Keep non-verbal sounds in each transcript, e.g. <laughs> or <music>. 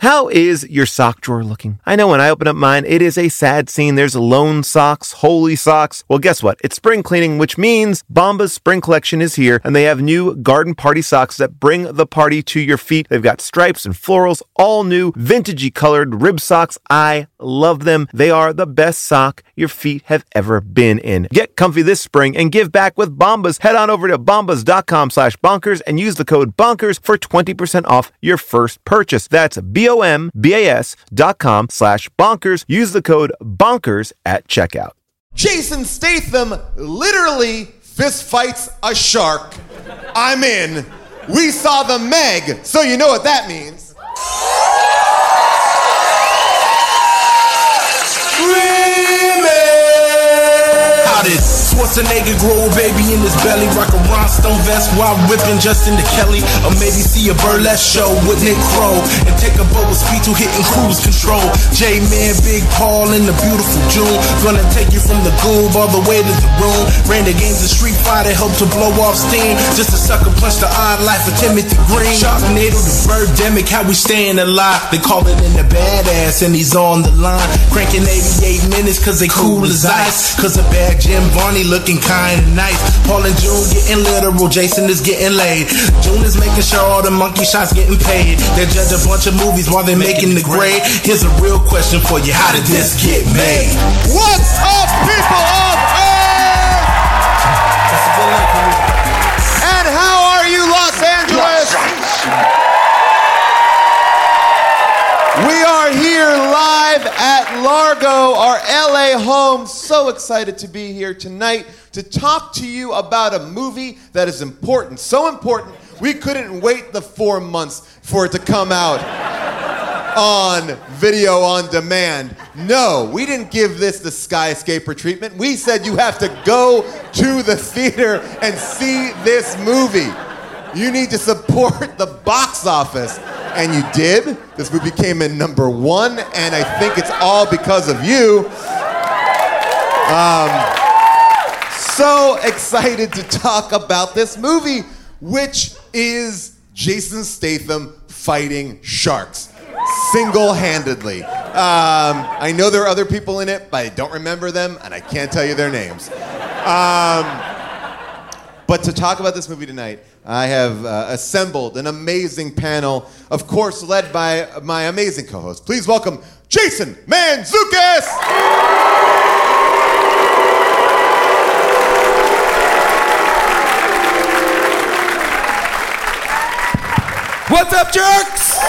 How is your sock drawer looking? I know when I open up mine, it is a sad scene. There's lone socks, holy socks. Well, guess what? It's spring cleaning, which means Bomba's spring collection is here, and they have new garden party socks that bring the party to your feet. They've got stripes and florals, all new, vintagey colored rib socks. I love them. They are the best sock your feet have ever been in. Get comfy this spring and give back with Bombas. Head on over to bombas.com slash bonkers and use the code bonkers for 20% off your first purchase. That's B-O-M-B-A-S dot com slash bonkers. Use the code bonkers at checkout. Jason Statham literally fist fights a shark. I'm in. We saw the Meg, so you know what that means. How did Schwarzenegger grow a baby in his belly? Rock a rhinestone vest while whipping Justin to Kelly. Or maybe see a burlesque show with Nick Crow and take a boat with speed to hitting cruise control. J-Man, Big Paul, and the beautiful June. Gonna take you from the goob all the way to the room. Ran the games of Street Fighter, helped to blow off steam. Just a sucker punch the odd life of Timothy Green. Sharknado, the birdemic, how we staying alive. They call it in the badass and he's on the line. Cranking 88 minutes cause they cool as ice. Cause a bad Jim Barney looking kinda nice. Paul and June getting literal, Jason is getting laid. June is making sure all the monkey shots getting paid. They judge a bunch of movies while they making the grade. Here's a real question for you, how did this get made? What's up, people of Earth? At Largo, our LA home. So excited to be here tonight to talk to you about a movie that is important. So important, we couldn't wait the four months for it to come out <laughs> on video on demand. No, we didn't give this the skyscraper treatment. We said you have to go to the theater and see this movie. You need to support the box office. And you did. This movie came in number one, and I think it's all because of you. Um, so excited to talk about this movie, which is Jason Statham fighting sharks single handedly. Um, I know there are other people in it, but I don't remember them, and I can't tell you their names. Um, but to talk about this movie tonight, I have uh, assembled an amazing panel, of course, led by my amazing co host. Please welcome Jason Mantzoukas! What's up, jerks?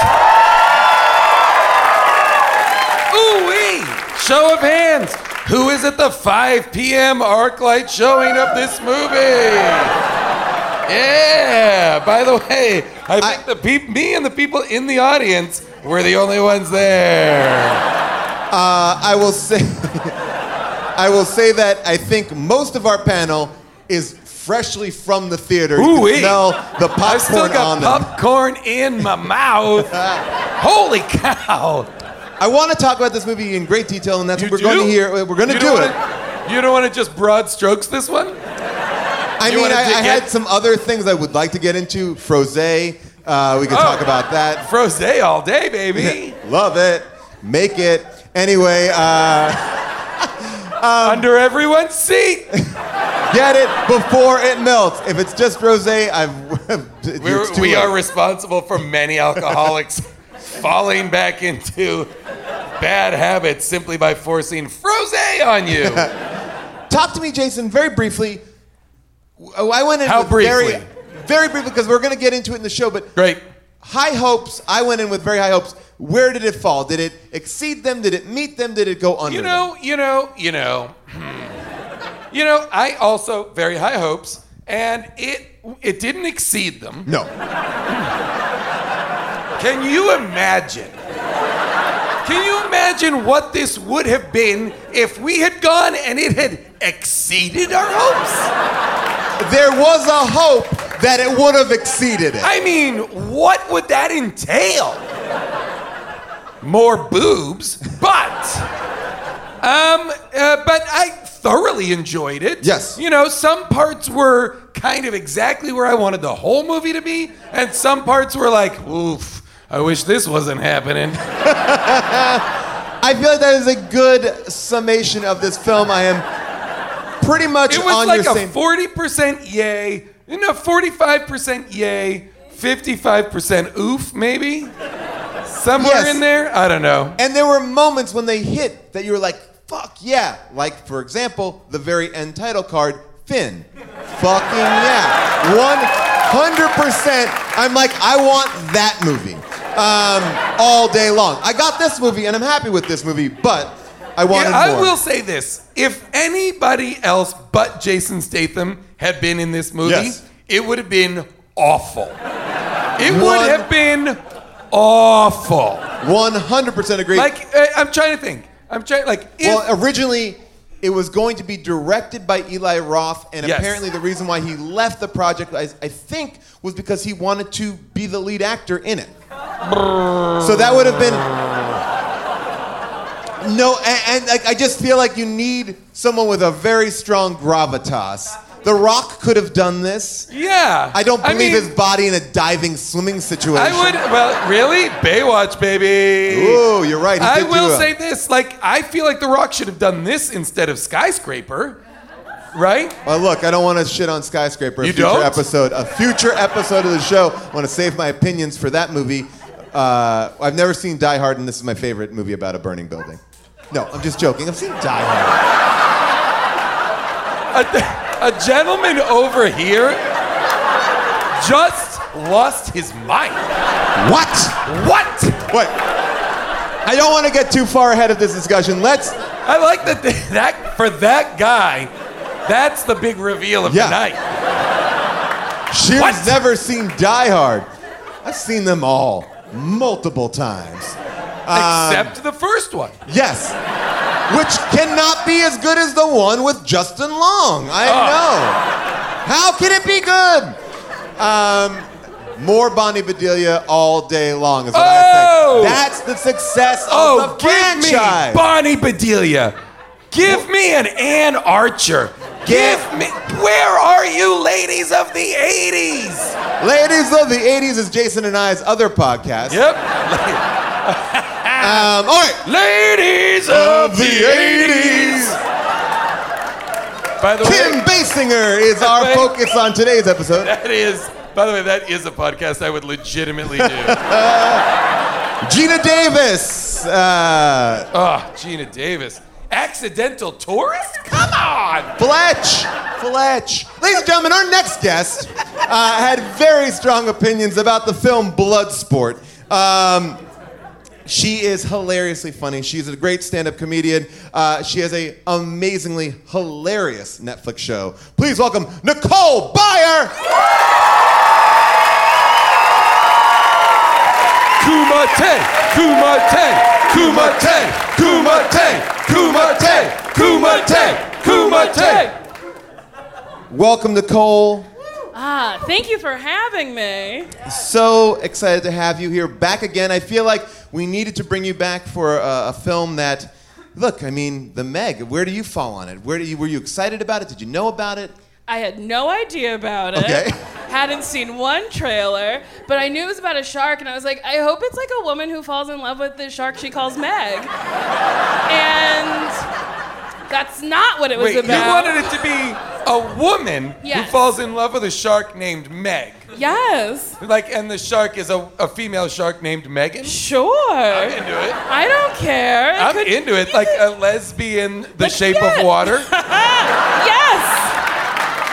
Ooh wee! Show of hands. Who is at the 5 p.m. ArcLight showing of this movie? Yeah. By the way, I think the peop- me and the people in the audience were the only ones there. Uh, I will say, <laughs> I will say that I think most of our panel is freshly from the theater. You can Ooh-wee. smell the popcorn I've still got popcorn in my mouth. <laughs> Holy cow! I want to talk about this movie in great detail, and that's You what we're do? going to hear. We're going to You do it. wanna- You don't want to just broad strokes this one? I mean, I, I had some other things I would like to get into. Frosé. Uh, we could Oh. talk about that. Frosé all day, baby. <laughs> Love it. Make it. Anyway, uh, <laughs> Under everyone's seat. <laughs> Get it before it melts. If it's just rosé, I've late. are responsible for many alcoholics falling back into bad habits simply by forcing frosé on you. Talk to me, Jason, very briefly. Oh, I went in How with very, briefly? very briefly because we're going to get into it in the show. But Great. high hopes. I went in with very high hopes. Where did it fall? Did it exceed them? Did it meet them? Did it go under? You them? know, you know, you know. hmm. You know, I also very high hopes, and it it didn't exceed them. No. Can you imagine? Can you imagine what this would have been if we had gone and it had exceeded our hopes? There was a hope that it would have exceeded it. I mean, what would that entail? More boobs, but um, uh, but I thoroughly enjoyed it. Yes. You know, some parts were kind of exactly where I wanted the whole movie to be, and some parts were like, oof, I wish this wasn't happening. <laughs> I feel like that is a good summation of this film. I am pretty much It was on like your a same. forty percent yay, you know, forty-five percent yay, fifty-five percent oof, maybe. Somewhere Yes. in there, I don't know. And there were moments when they hit that you were like, fuck yeah. Like, for example, the very end title card, Finn. Fucking yeah. 100%. I'm like, I want that movie um, all day long. I got this movie and I'm happy with this movie, but I wanted Yeah, I more. will say this: if anybody else but Jason Statham had been in this movie, Yes. it would have been awful. It would One- have been awful. 100% agree. Like uh, I'm trying to think. I'm trying like if, Well, originally, it was going to be directed by Eli Roth, and Yes. apparently the reason why he left the project, I, I think, was because he wanted to be the lead actor in it. So that would have been. No, and, and like, I just feel like you need someone with a very strong gravitas. The Rock could have done this. yeah, I don't believe mean, his body in a diving swimming situation. I would. Well, really, Baywatch, baby. Ooh, you're right. he I did do will a- say this: like, I feel like The Rock should have done this instead of Skyscraper, right? Well, look, I don't want to shit on Skyscraper. A You future don't? episode, a future episode of the show. I want to save my opinions for that movie. Uh, I've never seen Die Hard, and this is my favorite movie about a burning building. No, I'm just joking. I've seen Die Hard. A, a gentleman over here just lost his mind. What? What? What? I don't want to get too far ahead of this discussion. Let's. I like that. That for that guy, that's the big reveal of Yeah. the night. She's What? never seen Die Hard. I've seen them all multiple times. Um, Except the first one. Yes. Which cannot be as good as the one with Justin Long. I Oh. know. How can it be good? Um, more Bonnie Bedelia all day long is what Oh! I think. That's the success of Oh, the give franchise. me Bonnie Bedelia. Give me an Anne Archer. Give me. Where are you, ladies of the '80s? Ladies of the 80s is Jason and I's other podcast. Yep. <laughs> Um, all right. Ladies of the '80s. By the Kim way, Basinger is our Wait. focus on today's episode. that is. By the way, that is a podcast I would legitimately do. <laughs> Geena Davis. Uh, oh, Geena Davis. Accidental tourist? Come on! Fletch. Fletch. Ladies and gentlemen, our next guest uh, had very strong opinions about the film Bloodsport. Um, she is hilariously funny. She's a great stand-up comedian. Uh, she has a amazingly hilarious Netflix show. Please welcome Nicole Byer. Kumite! Kumite! Kumite! Kumite! Kumite! Kumite! Kumite! Welcome, Nicole. Ah, thank you for having me. So excited to have you here back again. I feel like we needed to bring you back for a, a film that, look, I mean, The Meg. Where do you fall on it? Where do you, were you excited about it? Did you know about it? I had no idea about it. Okay. <laughs> Hadn't seen one trailer, but I knew it was about a shark, and I was like, I hope it's like a woman who falls in love with this shark she calls Meg. <laughs> And that's not what it was Wait, you wanted it to be a woman who falls in love with a shark named Meg. Yes. Like, and the shark is a, a female shark named Megan. Sure. I'm into it. I don't care. It I'm could- into it. Like a lesbian, The Like, Shape yeah. of Water. <laughs> Yes.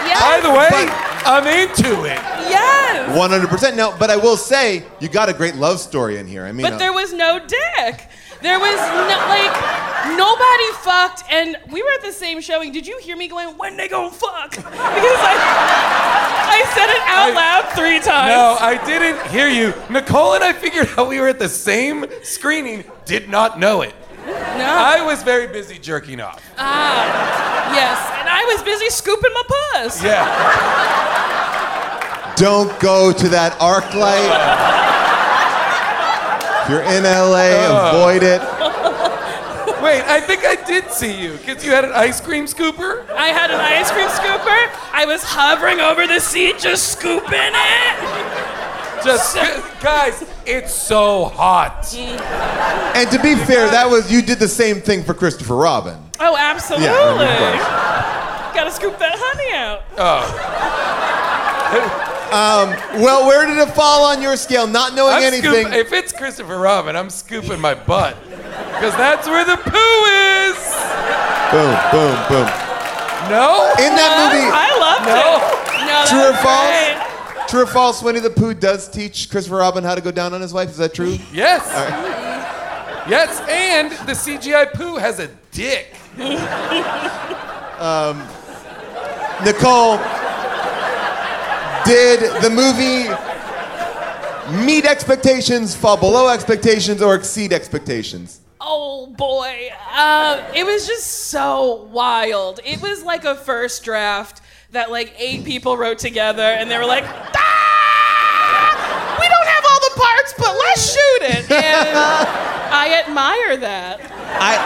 Yes. By the way, But- I'm into it. Yes. 100%. No, but I will say, you got a great love story in here. I mean, But uh, there was no dick. There was no, like nobody fucked, and we were at the same showing. Did you hear me going, "When they gonna fuck?" Because I, I said it out I- loud three times. No, I didn't hear you. Nicole and I figured out we were at the same screening, did not know it. no. I was very busy jerking off. ah, yes, and I was busy scooping my puss. Yeah. don't go to that ArcLight. <laughs> if you're in LA, avoid it. <laughs> Wait, I think I did see you because you had an ice cream scooper. I had an ice cream scooper. I was hovering over the seat, just scooping it. Just guys, it's so hot. And to be fair, that was you did the same thing for Christopher Robin. Oh, absolutely. Yeah, of Gotta scoop that honey out. Oh. Um, well, where did it fall on your scale? Not knowing I'm anything. scoop- if it's Christopher Robin, I'm scooping my butt because that's where the poo is. boom, boom, boom. No. In that movie, I loved No. it. No, True or false? great. true or false, Winnie the Pooh does teach Christopher Robin how to go down on his wife. Is that true? Yes. Yes, and the CGI poo has a dick. Um, Nicole, did the movie meet expectations, fall below expectations, or exceed expectations? Oh boy, uh, it was just so wild. It was like a first draft that like eight people wrote together, and they were like, "Ah, "We don't have all the parts, but let's shoot it." And I admire that. I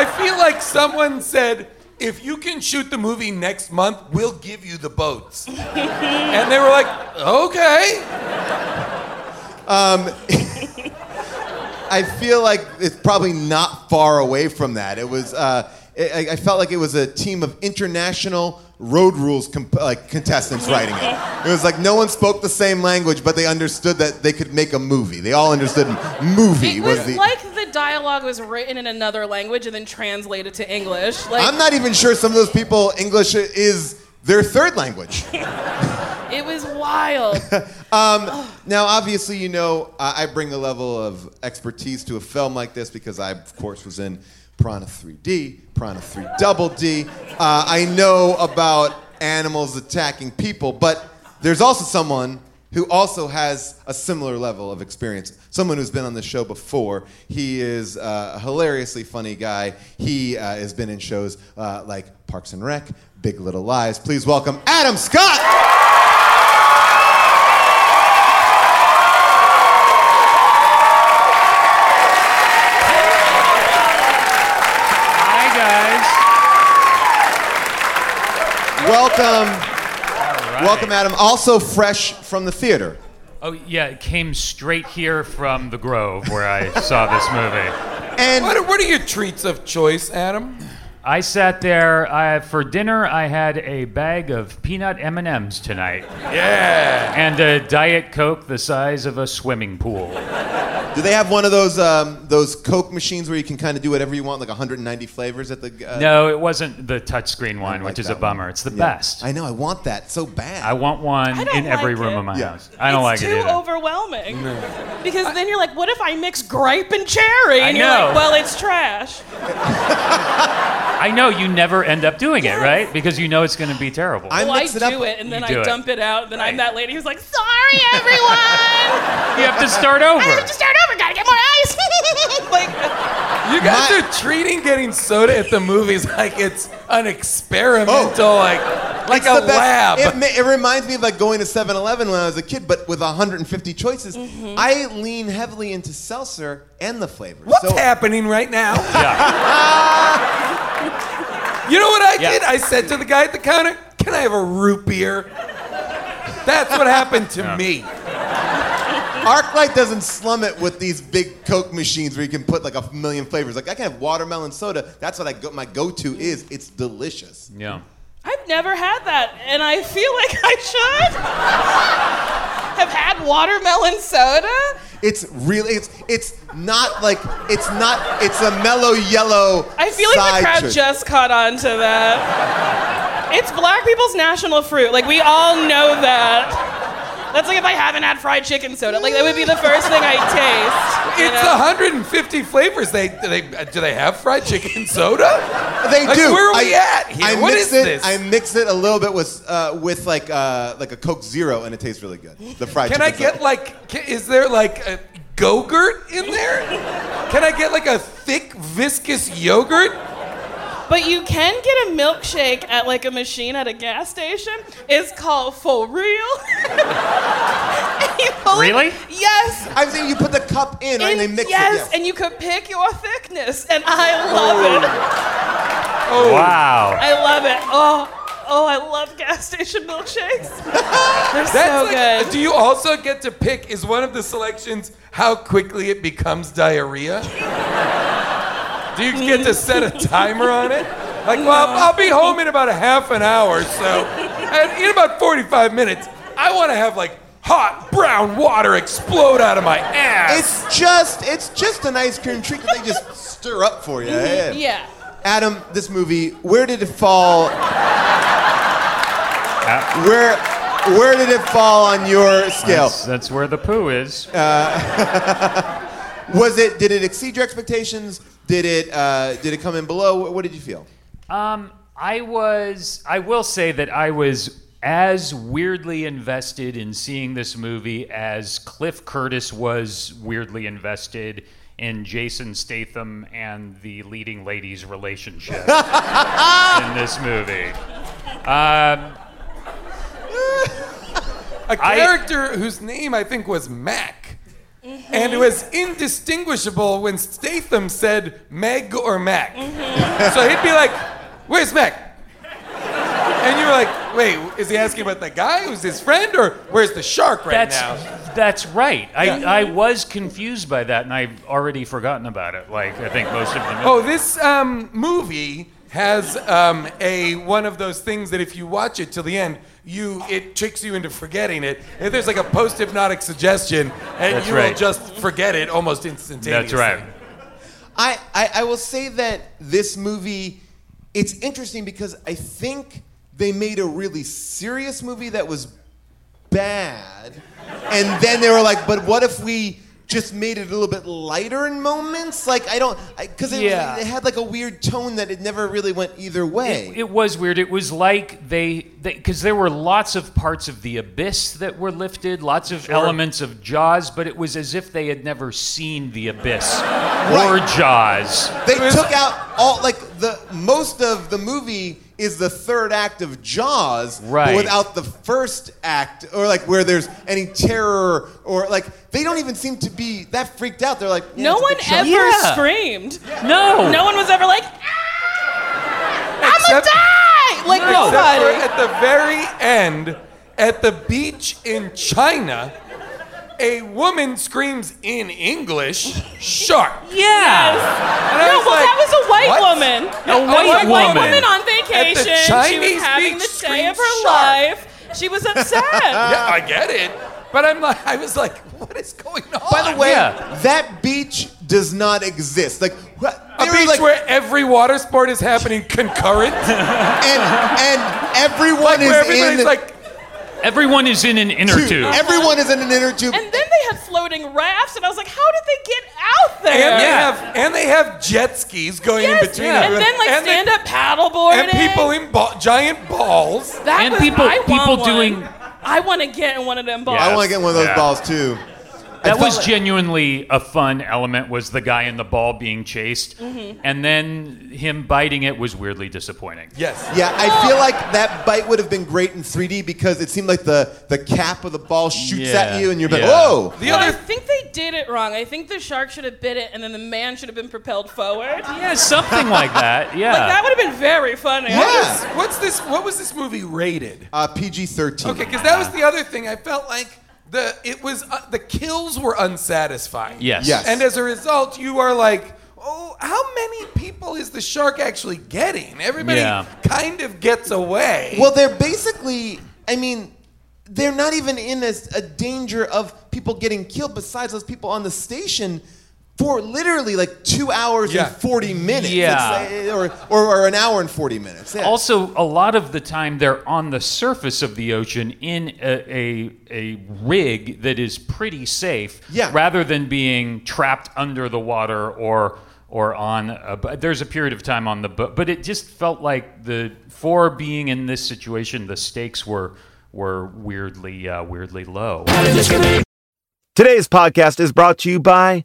I feel like someone said, if you can shoot the movie next month, we'll give you the boats. and they were like, okay. <laughs> I feel like it's probably not far away from that. It was. Uh, I, I felt like it was a team of international road rules comp- like contestants writing it. It was like no one spoke the same language, but they understood that they could make a movie. They all understood movie It was, was the. like the dialogue was written in another language and then translated to English. Like I'm not even sure some of those people English is their third language. <laughs> it was wild. <laughs> Um, now, obviously, you know, I bring a level of expertise to a film like this because I, of course, was in Piranha 3D, Piranha 3 Double D. Uh, I know about animals attacking people, but there's also someone who also has a similar level of experience. Someone who's been on the show before. He is uh, a hilariously funny guy. He uh, has been in shows uh, like Parks and Rec, Big Little Lies. Please welcome Adam Scott. Guys. Welcome. Welcome, Adam. Also fresh from the theater. Oh, yeah, it came straight here from the Grove where I saw this movie. And What are, what are your treats of choice, Adam? I sat there I, for dinner. I had a bag of peanut M&Ms tonight Yeah. and a diet coke the size of a swimming pool. do they have one of those um, those Coke machines where you can kind of do whatever you want, like 190 flavors at the? Uh, No, it wasn't the touchscreen one, like which is a bummer. one. It's the Yeah. best. I know. I want that so bad. I want one I don't in every like room of my Yeah. house. I don't like it. it's too either. overwhelming. Because then you're like, what if I mix grape and cherry? I And you're like, well, it's trash. <laughs> I know you never end up doing it, right? Because you know it's going to be terrible. I well, I mix it do up. it and then You I it. dump it out. Then I'm that lady who's like, sorry, everyone. <laughs> you have to start over. I have to start over. Gotta get more ice. <laughs> like, You guys My- are treating getting soda at the movies like it's an experimental, like like It's a the best. lab. It, ma- it reminds me of like going to 7-Eleven when I was a kid, but with 150 choices. Mm-hmm. I lean heavily into seltzer and the flavors. What's so, happening right now? Yeah. <laughs> You know what I Yeah. did? I said to the guy at the counter, "Can I have a root beer?" That's what happened to Yeah. me. ArcLight doesn't slum it with these big Coke machines where you can put like a million flavors. Like I can have watermelon soda. That's what I go, my go-to is. It's delicious. Yeah. I, I've never had that, and I feel like I should have had watermelon soda. It's really it's it's not like it's not it's a mellow yellow. I feel like the crowd just caught on to that. It's black people's national fruit. Like we all know that. That's like if I haven't had fried chicken soda. Like that would be the first thing I taste. you It's know? 150 flavors. They, they do they have fried chicken <laughs> soda? They Like, do. where are we I, at here? I What mix is it. this? I mix it a little bit with uh, with like uh, like a Coke Zero, and it tastes really good. The fried. Chicken. Can I get soda. like? ca- Is there like a Go-Gurt in there? Can I get like a thick, viscous yogurt? But you can get a milkshake at like a machine at a gas station. It's called For Real. And <laughs> you it- Really? Yes. I'm saying you put the cup in, right, and they mix yes, it. Yes, and you could pick your thickness, and I love it. Oh. oh, Wow. I love it. Oh, oh, I love gas station milkshakes. <laughs> They're That's so like- good. Do you also get to pick? Is one of the selections how quickly it becomes diarrhea? Do you get to set a timer on it? Like, well, I'll be home in about a half an hour, so and in about 45 minutes, I want to have like hot brown water explode out of my ass. It's just it's just an ice cream treat that they just stir up for you. Yeah. Yeah. Adam, this movie, where did it fall? Where where did it fall on your scale? That's, that's where the poo is. Uh, <laughs> was it did it exceed your expectations? Did it uh, did it come in below? What did you feel? Um, I was. I will say that I was as weirdly invested in seeing this movie as Cliff Curtis was weirdly invested in Jason Statham and the leading lady's relationship <laughs> in this movie. Um, a character whose name I think was Mac. And it was indistinguishable when Statham said Meg or Mac. So he'd be like, Where's Mac? And you were like, Wait, is he asking about the guy who's his friend or where's the shark right that's now? that's right. I, Yeah. I was confused by that, and I've already forgotten about it. Like I think most of them. Oh, this um, movie has um, a one of those things that if you watch it till the end, you it tricks you into forgetting it. And there's like a post hypnotic suggestion, and That's you will just forget it almost instantaneously. That's right. I, I, I will say that this movie, it's interesting because I think they made a really serious movie that was bad, and then they were like, but what if we just made it a little bit lighter in moments? Like I don't, because it, Yeah. it had like a weird tone that it never really went either way. It, it was weird. It was like they, because there were lots of parts of the abyss that were lifted, lots of elements of Jaws, but it was as if they had never seen the abyss or Jaws. They took out all like the most of the movie is the third act of Jaws, Right. but without the first act, or like where there's any terror, or like they don't even seem to be that freaked out. They're like, yeah, No one ever Yeah. screamed. No. No one was ever like, ah, I'm gonna die! Like Except for nobody. at the very end, at the beach in China, a woman screams in English, "Shark!" <laughs> Yes. And I No, was well, like, that was a white "What?" woman. A white a white woman. woman on At the vacation. she was having beach the day of her shark. life. She was upset. <laughs> Yeah, I get it, but I'm like, I was like, "What is going on?" By the way, Yeah. that beach does not exist. Like what- a they beach like, where every water sport is happening concurrent, <laughs> and and everyone like is where everybody's in. like, Everyone is in an inner tube. tube. Everyone is in an inner tube. And then they had floating rafts, and I was like, how did they get out there? and they have and they have jet skis going yes, in between and everyone. then like and they- stand up paddleboarding. and people in ba- giant balls. That and was- people- I want people one. doing- I want to get in one of them balls. Yeah. I want to get in one of those Yeah. balls too. I That was like- genuinely a fun element. Was the guy in the ball being chased, Mm-hmm. and then him biting it was weirdly disappointing. Yes. Yeah, I feel like that bite would have been great in 3D because it seemed like the, the cap of the ball shoots Yeah, at you and you're like, yeah. whoa. The Well, I think they did it wrong. I think the shark should have bit it, and then the man should have been propelled forward. <laughs> Yeah, something like that. <laughs> Yeah. Like that would have been very funny. Yeah. What's this? What was this movie rated? Uh, PG 13. Okay, because that was the other thing. I felt like the it was uh, the kills were unsatisfying. Yes. Yes. And as a result, you are like, oh, how many people is the shark actually getting? Everybody Yeah. kind of gets away. Well, they're basically, I mean, they're not even in a, a danger of people getting killed besides those people on the station for literally like two hours Yeah. and 40 minutes. Yeah. It's, or, or, or an hour and 40 minutes. Yeah. Also, a lot of the time they're on the surface of the ocean in a, a, a rig that is pretty safe, Yeah. rather than being trapped under the water or or on. A, bu- there's a period of time on the boat, but it just felt like the for being in this situation, the stakes were were weirdly uh, weirdly low. Today's podcast is brought to you by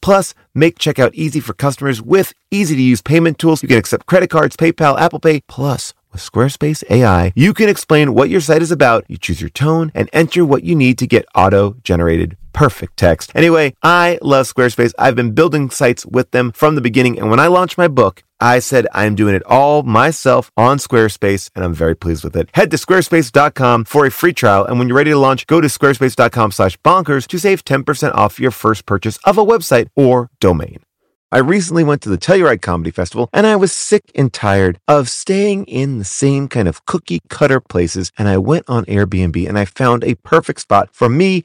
Plus, make checkout easy for customers with easy to use payment tools. You can accept credit cards, PayPal, Apple Pay. Plus, with Squarespace AI, you can explain what your site is about. You choose your tone and enter what you need to get auto generated perfect text. Anyway, I love Squarespace. I've been building sites with them from the beginning. And when I launched my book, I said I'm doing it all myself on Squarespace, and I'm very pleased with it. Head to squarespace.com for a free trial, and when you're ready to launch, go to squarespace.com slash bonkers to save 10% off your first purchase of a website or domain. I recently went to the Telluride Comedy Festival and I was sick and tired of staying in the same kind of cookie cutter places. And I went on Airbnb and I found a perfect spot for me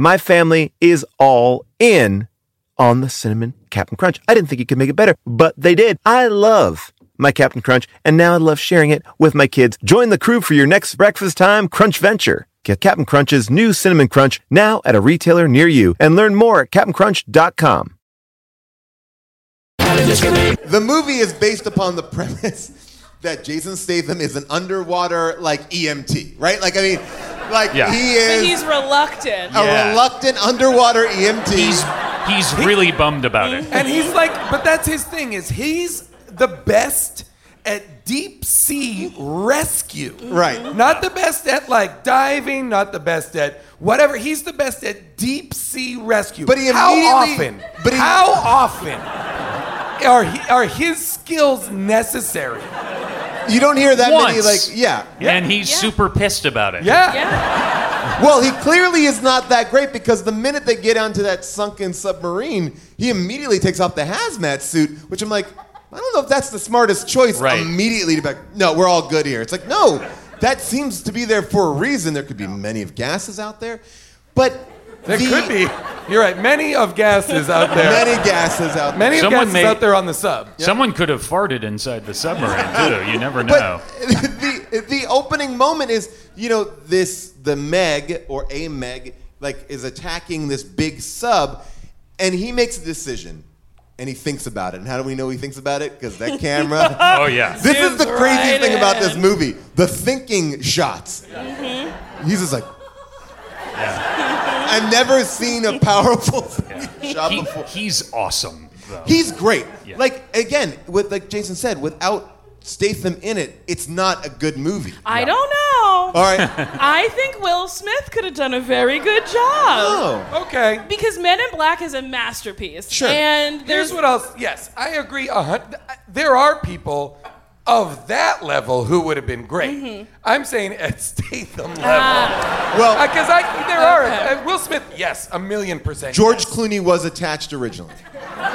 my family is all in on the cinnamon Captain Crunch. I didn't think you could make it better, but they did. I love my Captain Crunch, and now I love sharing it with my kids. Join the crew for your next breakfast time crunch venture. Get Captain Crunch's new cinnamon crunch now at a retailer near you and learn more at CaptainCrunch.com. The movie is based upon the premise that Jason Statham is an underwater like EMT, right? Like I mean, like Yeah. he is. But he's reluctant. a Yeah. reluctant underwater EMT. He's he's really bummed about it. And he's like, but that's his thing is he's the best at deep sea rescue. Right. Not the best at like diving, not the best at whatever. He's the best at deep sea rescue. But he how often? but he- how often are are his skills necessary? you don't hear that many Once. like yeah. And he's Yeah. super pissed about it. Yeah. Yeah. Well, he clearly is not that great because the minute they get onto that sunken submarine, he immediately takes off the hazmat suit, which I'm like, I don't know if that's the smartest choice Right. immediately to be like, no, we're all good here. It's like, no, that seems to be there for a reason. There could be many of gases out there, but There the- could be. You're right. Many of gases out <laughs> there. many gases out there. Many of Someone gases may- out there on the sub. Someone could have farted inside the submarine too. You never know. <laughs> But the the opening moment is, you know, this the Meg or a Meg like is attacking this big sub, and he makes a decision, and he thinks about it. And how do we know he thinks about it? Because that camera. <laughs> Oh yeah. this is the Zooms craziest right thing about this in. movie: the thinking shots. Mm-hmm. He's just like. I've never seen a powerful <laughs> thinking shot He- before. he's awesome. though. He's great. Yeah. Like again, with like Jason said, without Statham in it, it's not a good movie. I don't know. All right. <laughs> I think Will Smith could have done a very good job. oh. Okay. Because Men in Black is a masterpiece. Sure. And there's Here's what else. Yes, I agree. A hun- there are people of that level who would have been great. Mm-hmm. I'm saying at Statham <laughs> level. Ah. Well, Because I, there are Okay. uh, Will Smith. Yes, a million percent. George yes. Clooney was attached originally.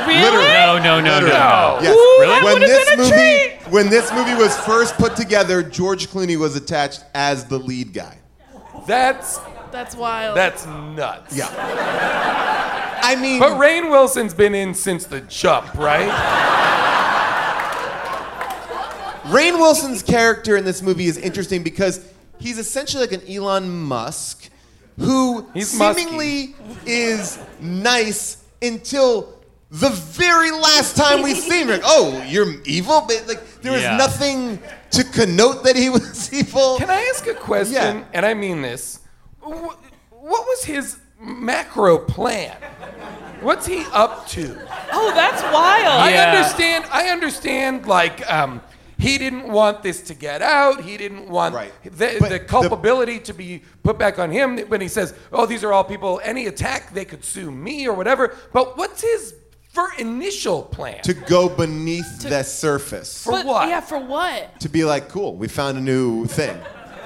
really? No, no, no, no. Literally. No. Yes. Ooh, Really? When would've this been a movie treat. when this movie was first put together, George Clooney was attached as the lead guy. That's That's wild. that's nuts. Yeah. I mean, But Rainn Wilson's been in since the jump, right? Rainn Wilson's character in this movie is interesting because he's essentially like an Elon Musk who He's seemingly is nice until the very last time we see him. Like, oh, you're evil? But like there was Yeah. nothing to connote that he <laughs> was evil. Can I ask a question? Yeah. And I mean this. What was his macro plan? What's he up to? oh, that's wild. I understand. I understand. Like, um, he didn't want this to get out. He didn't want Right. the, But the the- culpability to be put back on him. When he says, "Oh, these are all people. Any attack, they could sue me or whatever." But what's his for initial plan? to go beneath the surface. For But- what? Yeah, for what? to be like, cool, we found a new thing.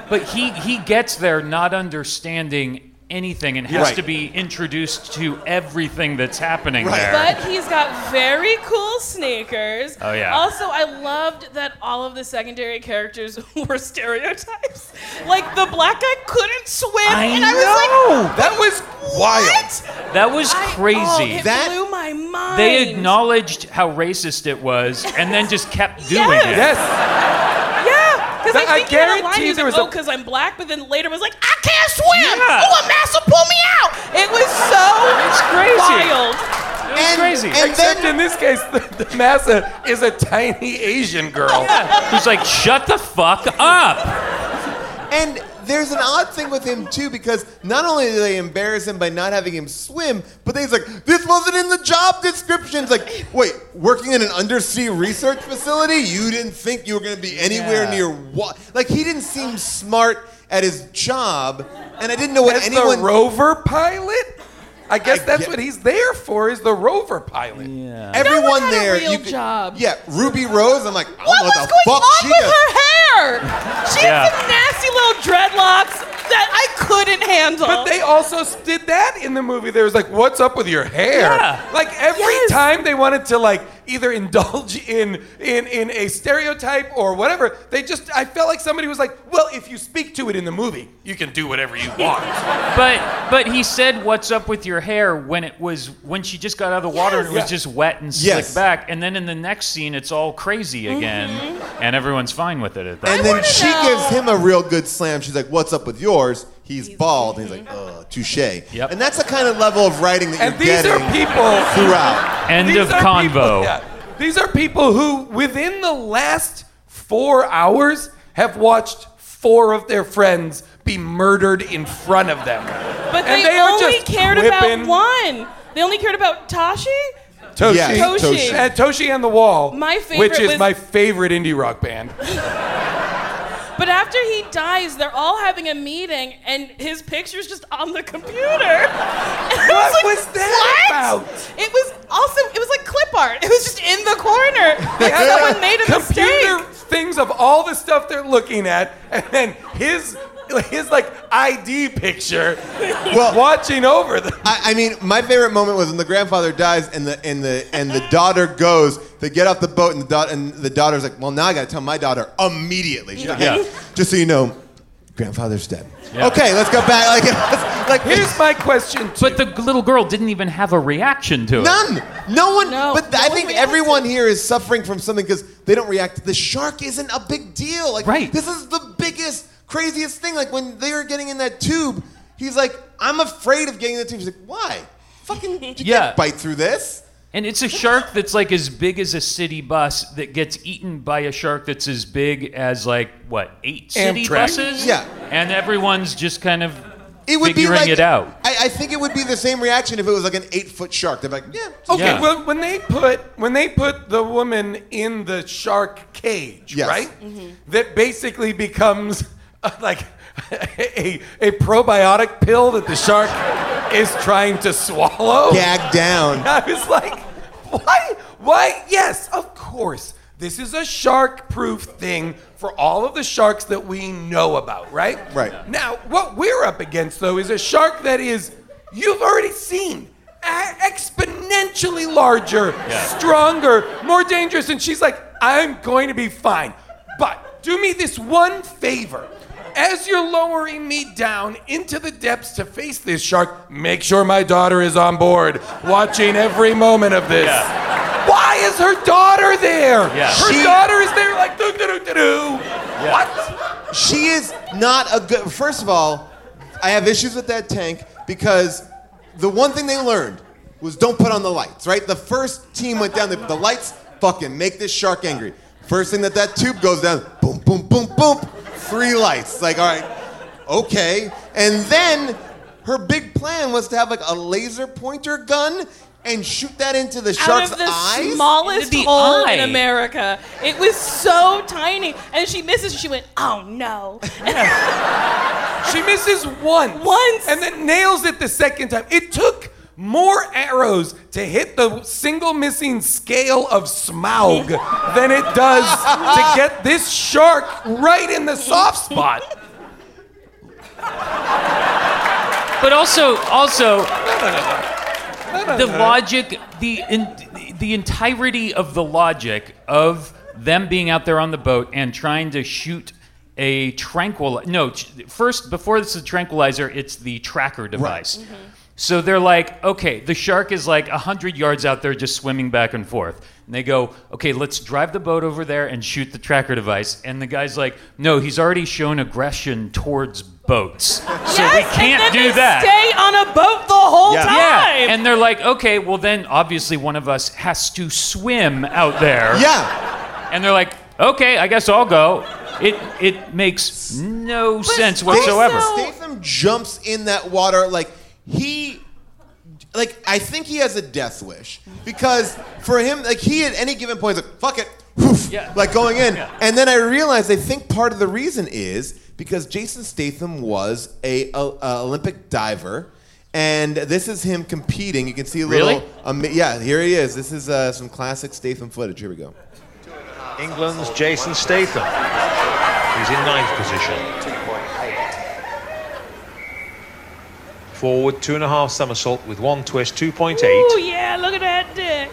But he he gets there not understanding anything and has Right. to be introduced to everything that's happening Right. there. But he's got very cool sneakers. Oh, yeah. Also, I loved that all of the secondary characters <laughs> were stereotypes. Like the black guy couldn't swim, I and I was like, that was wild. "What?" that was I- oh, crazy. oh, it That- blew my mind. they acknowledged how racist it was and then just kept doing Yes. it. Yes. Yeah, because I I think he had a line. guarantee He was there like, was a- "Oh, because I'm black," but then later was like, "I can't swim. Yeah. Oh, a massa pull me out." It was so It's crazy. wild. It was And- crazy. and Except then- in this case, the, the massa is a tiny Asian girl. Who's like, shut the fuck up. And there's an odd thing with him too because not only do they embarrass him by not having him swim, but he's like, "This wasn't in the job description." It's like, wait, working in an undersea research facility, you didn't think you were going to be anywhere Yeah. near what? Like he didn't seem smart at his job, and I didn't know what As anyone. the rover pilot? I guess I that's get- what he's there for, is the rover pilot. Everyone No one had a there, real you could- job. Yeah, Ruby Rose. I'm like, I don't What know what was the going fuck on she with does. her hair? She Yeah. had some nasty little dreadlocks that I couldn't handle. But they also s- did that in the movie. There was like, "What's up with your hair?" Yeah. Like every Yes. time they wanted to like either indulge <laughs> in in in a stereotype or whatever, they just I felt like somebody was like, "Well, if you speak to it in the movie, you can do whatever you <laughs> want." But but he said, "What's up with your hair?" When it was when she just got out of the water and it was Yes. just wet and slick Yes. back, and then in the next scene it's all crazy mm-hmm. again, and everyone's fine with it at that. And I then she know- gives him a real good slam. She's like, "What's up with yours?" He's bald, and he's like, oh, touche." Yep. And that's the kind of level of writing that And you're these are getting people throughout. End These of are convo. People, yeah. These are people who, within the last four hours, have watched four of their friends be murdered in front of them. But And they, they are only just cared whipping- about one. They only cared about Tashi. Toshi, Yeah, Toshi. Toshi. and Toshi and the Wall, My favorite which is was- my favorite indie rock band. <laughs> But after he dies, they're all having a meeting, and his picture's just on the computer. <laughs> What like, was that "What?" about? It was also it was like clip art. It was just in the corner. <laughs> Like someone made a computer mistake. Computer things of all the stuff they're looking at, and then his <laughs> his like ID picture <laughs> Well- watching over them. I, I mean, my favorite moment was when the grandfather dies and the and the and the daughter goes to get off the boat, and the da- and the daughter's like, "Well, now I got to tell my daughter immediately." She's like, Yeah. Just so you know, grandfather's dead. Okay, let's go back. Like, <laughs> like Here's my question. But the little girl didn't even have a reaction to it. None. No one. No, but no I one think reacted. everyone here is suffering from something because they don't react. The shark isn't a big deal. Like, Right. This is the biggest, craziest thing. Like when they were getting in that tube, he's like, "I'm afraid of getting in the tube." He's like, "Why? Fucking, you Yeah. can't bite through this." And it's a shark that's like as big as a city bus that gets eaten by a shark that's as big as like what eight city Amtrak. buses. Yeah. And everyone's just kind of It would be figuring like it out. I, I think it would be the same reaction if it was like an eight foot shark. They're like, yeah. Okay, Yeah. well, when they put when they put the woman in the shark cage, Yes. right? Mm-hmm. That basically becomes <laughs> like a, a probiotic pill that the shark is trying to swallow. Gag down. <laughs> I was like, why? Why? Yes, of course. This is a shark proof thing for all of the sharks that we know about, right? Right. Now, what we're up against, though, is a shark that is, you've already seen, exponentially larger, stronger, more dangerous. And she's like, I'm going to be fine. But do me this one favor. As you're lowering me down into the depths to face this shark, make sure my daughter is on board, watching every moment of this. Why is her daughter there? Yeah. Her She- daughter is there like doo doo doo doo. do. What? She is not a good. First of all, I have issues with that tank because the one thing they learned was don't put on the lights. Right? The first team went down. They the lights. Fucking make this shark angry. First thing that that tube goes down. Boom, boom, boom, boom. Three lights. Like, all right, okay. And then her big plan was to have like a laser pointer gun and shoot that into the shark's Out shark's of the eyes. smallest the hole eye. in America. It was so tiny. And she misses. She went, oh no. <laughs> She misses once. Once. And then nails it the second time. It took more arrows to hit the single missing scale of Smaug than it does to get this shark right in the soft spot. But also, also, the <laughs> logic, the in, the entirety of the logic of them being out there on the boat and trying to shoot a tranquil no first before this is a tranquilizer it's the tracker device mm-hmm. So they're like okay the shark is like 100 yards out there just swimming back and forth and they go okay let's drive the boat over there and shoot the tracker device and the guy's like no he's already shown aggression towards boats so yes, we can't then do they that Stay on a boat the whole Yeah. time. yeah, and they're like, okay, well then obviously one of us has to swim out there. Yeah. And they're like, okay, I guess I'll go. It it makes no sense whatsoever. also- Statham jumps in that water like he like I think he has a death wish because for him like he at any given point is like fuck it whoof, Yeah. like going in Yeah. and then I realized I think part of the reason is because Jason Statham was a, a, a Olympic diver and this is him competing you can see a little Really? um, yeah here he is this is uh, some classic Statham footage here we go England's Jason Statham. He's in ninth position. Forward two and a half somersault with one twist, 2.8. Oh, yeah, look at that dick.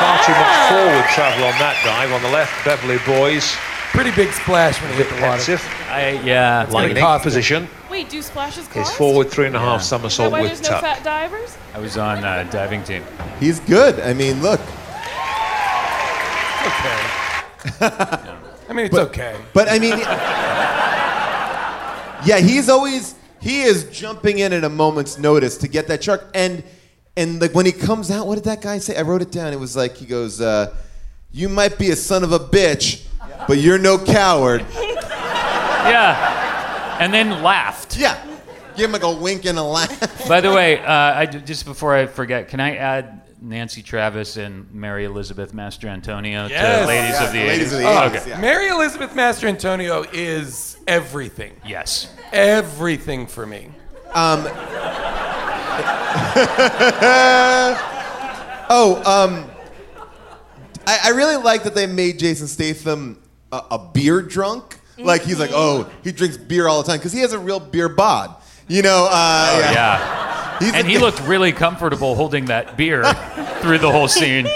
Far too much forward travel on that dive. On the left, Beverly Boys, Pretty big splash when you hit the water. I yeah. Lying in eighth position Wait, do splashes is cost? forward three and a half Is that somersault why with there's no fat divers? I was on uh, diving team. he's good I mean look <laughs> <laughs> I mean, it's okay. But I mean, <laughs> yeah, he's always he is jumping in at a moment's notice to get that shark. And and like when he comes out, what did that guy say? I wrote it down. It was like he goes, uh, "You might be a son of a bitch, but you're no coward." <laughs> Yeah. And then laughed. Yeah, give him like a wink and a laugh. By the <laughs> way, uh, I, just before I forget, can I add Nancy Travis and Mary Elizabeth Mastrantonio Yes. to Ladies Yeah, of the Ladies 80s? of the Oh, 80s, okay. yeah. Mary Elizabeth Mastrantonio is everything. Yes. Everything for me. <laughs> Oh, um, I, I really like that they made Jason Statham a, a beer drunk. Like he's like, oh, he drinks beer all the time because he has a real beer bod. You know, uh, Oh, yeah. yeah. <laughs> And he looked really comfortable holding that beer through the whole scene.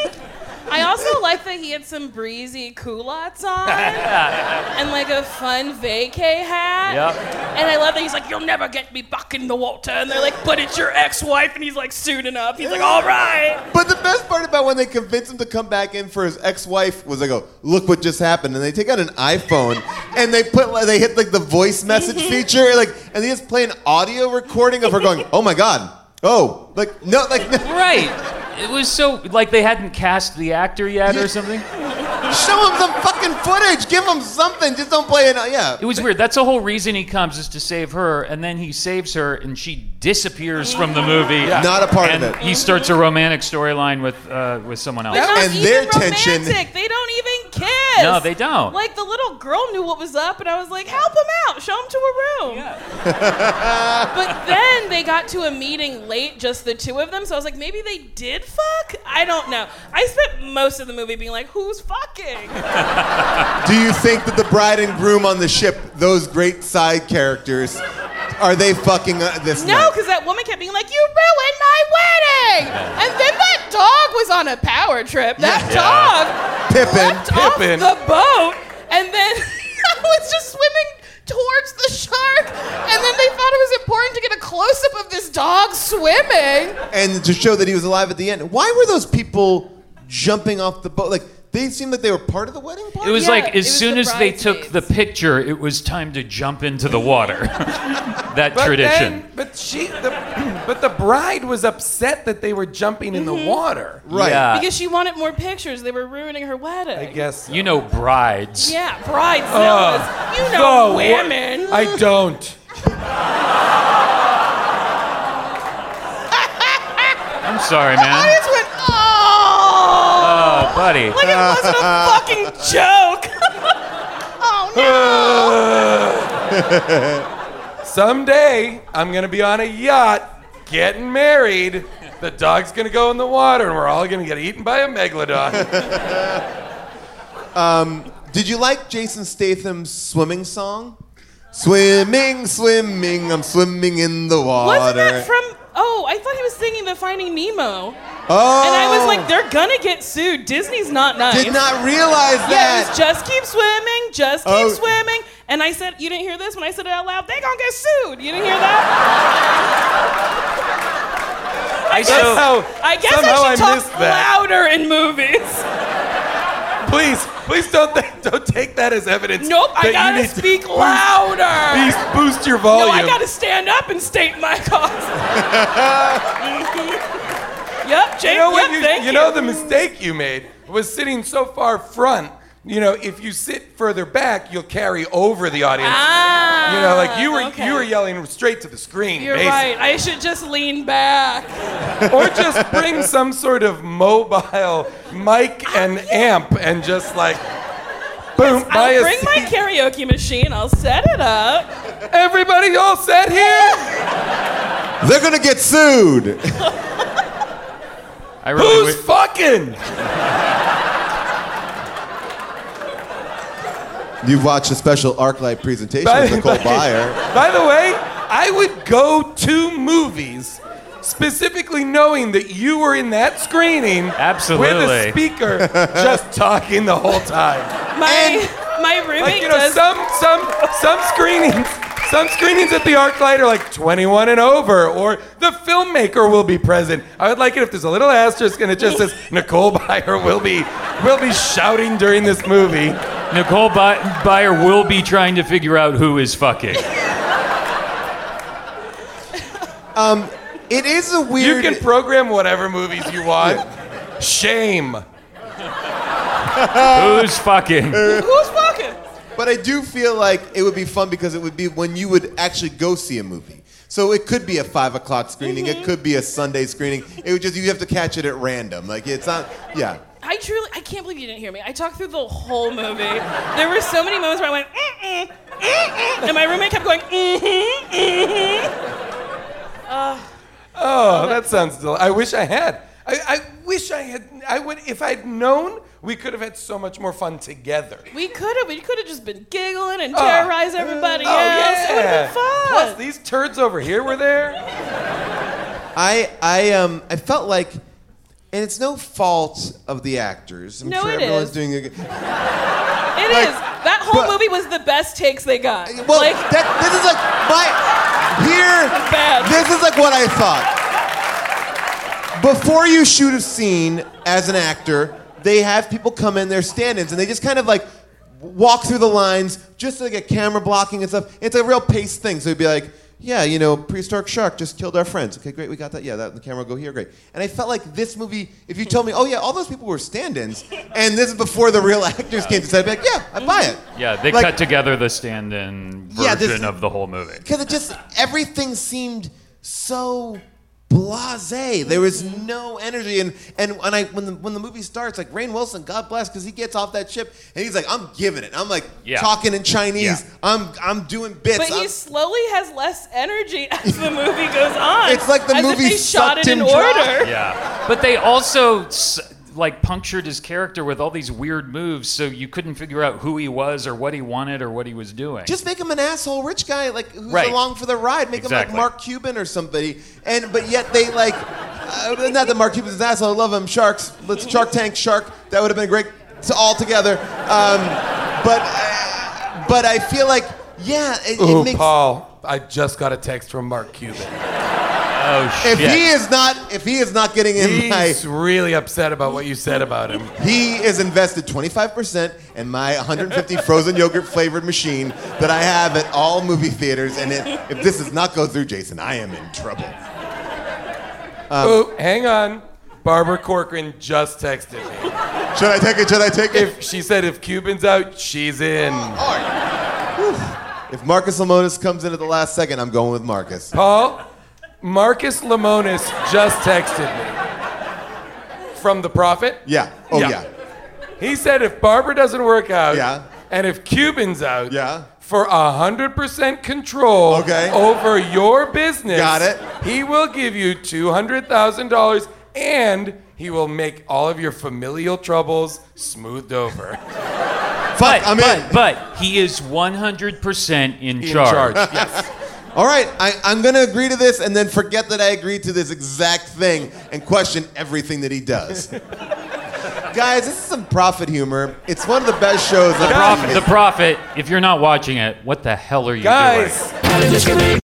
I also like that he had some breezy culottes on <laughs> and like a fun vacay hat. Yep. And I love that he's like, "You'll never get me back in the water." And they're like, "But it's your ex-wife," and he's like suiting up. He's like, "All right." But the best part about when they convince him to come back in for his ex-wife was they go, "Look what just happened," and they take out an iPhone <laughs> and they put like, they hit like the voice message mm-hmm. feature, like, and they just play an audio recording of her going, "Oh my god, oh, like no, like no. Right. It was so like they hadn't cast the actor yet or something. Show him some fucking footage. Give him something. Just don't play it. Yeah. It was weird. That's the whole reason he comes is to save her, and then he saves her, and she disappears from the movie. Not a part and of it. He starts a romantic storyline with uh, with someone else. But not And even their romantic. tension- They don't even kiss. No, they don't. Like the little girl knew what was up, and I was like, "Help him out! Show him to a room." Yeah. <laughs> but then they got to a meeting late, just the two of them. So I was like, maybe they did fuck. I don't know. I spent most of the movie being like, "Who's fucking?" <laughs> Do you think that the bride and groom on the ship, those great side characters, are they fucking uh, this No, because that woman kept being like, "You ruined my wedding," and then that dog was on a power trip. That dog Pippin. leapt Pippin. off the boat, and then <laughs> I was just swimming towards the shark, and then they thought it was important to get a close up of this dog swimming. And to show that he was alive at the end. Why were those people jumping off the boat? Like, they seemed like they were part of the wedding party? It was Yeah, like it as was soon the as they took the bridesmaids. picture, it was time to jump into the water. <laughs> <laughs> that But tradition. then- but she, the, <clears throat> but the bride was upset that they were jumping in the mm-hmm. water. Right. Yeah. Because she wanted more pictures. They were ruining her wedding. I guess. you know, brides. Yeah, bridezillas. you know Oh, wha- women. I don't. I'm sorry, <laughs> I man. Just went, buddy. Like it wasn't a fucking joke. <laughs> oh no. <laughs> Someday I'm gonna be on a yacht, getting married. The dog's gonna go in the water, and we're all gonna get eaten by a megalodon. <laughs> Um, did you like Jason Statham's swimming song? Swimming, swimming, I'm swimming in the water. Wasn't that from? Oh, I thought he was singing the Finding Nemo, oh, and I was like, oh. they're gonna get sued. Disney's not nice. did not realize Yeah, it that. was just keep swimming, just keep Oh. swimming. And I said, you didn't hear this when I said it out loud. They gonna get sued. You didn't hear that? I guess, Somehow- I, guess somehow I should I talk that. louder in movies. please, please don't th- don't take that as evidence. Nope, I gotta need speak boost- louder. Please boost your volume. No. I gotta stand up and state my <laughs> cause. <laughs> yep, Jake. You know what? yep, you, thank you know the mistake you made was sitting so far front. You know, if you sit further back, you'll carry over the audience. Ah, you know, like you were okay. you were yelling straight to the screen. You're basically. right. I should just lean back. <laughs> or just bring some sort of mobile mic and amp and just like boom buy I'll a bring my karaoke machine. I'll set it up. Everybody all set here? <laughs> They're gonna get sued. <laughs> I really Who's wi- fucking? You've watched a special ArcLight presentation By- with Nicole by- Byer. By the way, I would go to movies specifically knowing that you were in that screening Absolutely. with a speaker <laughs> just talking the whole time. My my roommate Like you know, does. some some some screenings, some screenings at the ArcLight are like 21 and over, or the filmmaker will be present. I would like it if there's a little asterisk and it just says <laughs> Nicole Byer will be will be shouting during this movie. Nicole By- Byer will be trying to figure out who is fucking. <laughs> Um, it is a weird. You weird. can program whatever movies you want. Shame. <laughs> Who's fucking? Uh, Who's fucking? But I do feel like it would be fun because it would be when you would actually go see a movie. So it could be a five o'clock screening. Mm-hmm. It could be a Sunday screening. It would just you have to catch it at random. Like it's not. Yeah. I truly, I can't believe you didn't hear me. I talked through the whole movie. There were so many moments where I went, mm-mm, mm-mm, and my roommate kept going, mm-hmm, mm-hmm. Oh, that sounds. Del- I wish I had. I, I wish I had. I would. If I'd known, we could have had so much more fun together. We could have, we could have just been giggling and Oh. terrorized everybody Oh else. It would yeah. have been fun. Plus, these turds over here were there. I I um I felt like, and it's no fault of the actors. I'm No, sure it everyone's is. doing a good. It is. That whole but- movie was the best takes they got. Well, like, that, this is like my here. bad. This is like what I thought. Before you shoot a scene as an actor, they have people come in, they're stand-ins, and they just kind of like walk through the lines, just like a camera blocking and stuff. It's a real pace thing. So it'd be like, yeah, you know, prehistoric shark just killed our friends. Okay, great, we got that. Yeah, that the camera will go here, great. And I felt like this movie, if you told me, oh yeah, all those people were stand-ins, and this is before the real <laughs> actors came to set, I'd be like, yeah, I buy it. Yeah, they Like- cut together the stand-in version Yeah, this- of the whole movie. <laughs> Because it just everything seemed so blasé. There was no energy, and and when I when the when the movie starts, like Rainn Wilson, God bless, because he gets off that ship and he's like, I'm giving it. I'm like Yeah. talking in Chinese. Yeah. I'm I'm doing bits. But I'm- he slowly has less energy <laughs> as the movie goes on. It's like the as movie if they shot it in him dry. order. Yeah, but they also s- like punctured his character with all these weird moves, so you couldn't figure out who he was or what he wanted or what he was doing. just make him an asshole rich guy, like who's Right. along for the ride. Make him like Mark Cuban or somebody. And but yet they like, uh, not that Mark Cuban's an asshole. I love him. Sharks. Let's <laughs> Shark Tank Shark. That would have been great to all together. Um, but uh, but I feel like yeah, it, Ooh, it makes. Paul, I just got a text from Mark Cuban. oh shit! If he is not, if he is not getting in my, He's really upset about what you said about him. he is invested 25% in my 150 frozen yogurt flavored machine that I have at all movie theaters. And it, if this does not go through, Jason, I am in trouble. Um, oh, hang on. Barbara Corcoran just texted me. Should I take it? Should I take it? If she said if Cuban's out, she's in. If Marcus Lemonis comes in at the last second, I'm going with Marcus. Paul, Marcus Lemonis just texted me from the Profit. Yeah. Oh Yeah. yeah. He said if Barbara doesn't work out, Yeah. and if Cuban's out, Yeah. for hundred percent control Okay. over your business, Got it. He will give you two hundred thousand dollars, and he will make all of your familial troubles smoothed over. <laughs> Fuck, but, I'm but, in. but he is 100% in, In charge. charge. Yes. <laughs> All right, I, I'm going to agree to this and then forget that I agreed to this exact thing and question everything that he does. <laughs> Guys, this is some profit humor. It's one of the best shows. The I've Profit, seen. the Profit. If you're not watching it, what the hell are you Guys, doing?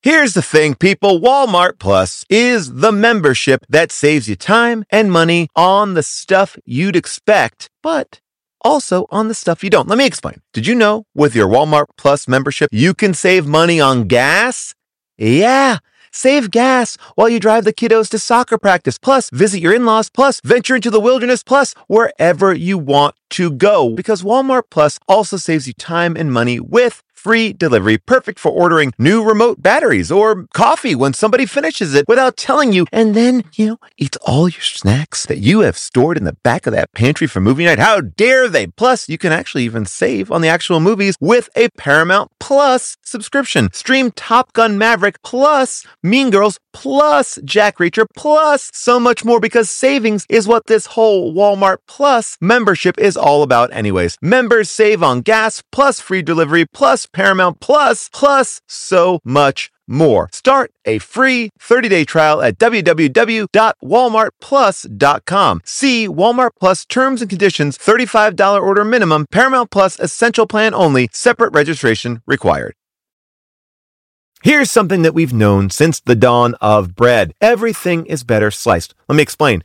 Here's the thing, people. Walmart Plus is the membership that saves you time and money on the stuff you'd expect, but also on the stuff you don't. Let me explain. Did you know with your Walmart Plus membership, you can save money on gas? Yeah. Save gas while you drive the kiddos to soccer practice, plus visit your in-laws, plus venture into the wilderness, plus wherever you want to go. Because Walmart Plus also saves you time and money with free delivery, perfect for ordering new remote batteries or coffee when somebody finishes it without telling you, and then, you know, all your snacks that you have stored in the back of that pantry for movie night. How dare they? Plus, you can actually even save on the actual movies with a Paramount Plus subscription. Stream Top Gun Maverick plus Mean Girls plus Jack Reacher plus so much more because savings is what this whole Walmart Plus membership is all about anyways. Members save on gas plus free delivery plus Paramount Plus plus so much more. Start a free 30-day trial at www.walmartplus.com. See Walmart Plus terms and conditions, $35 order minimum, Paramount Plus essential plan only, separate registration required. Here's something that we've known since the dawn of bread. Everything is better sliced. Let me explain.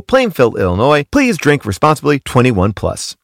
Plainfield, Illinois. Please drink responsibly. 21 plus.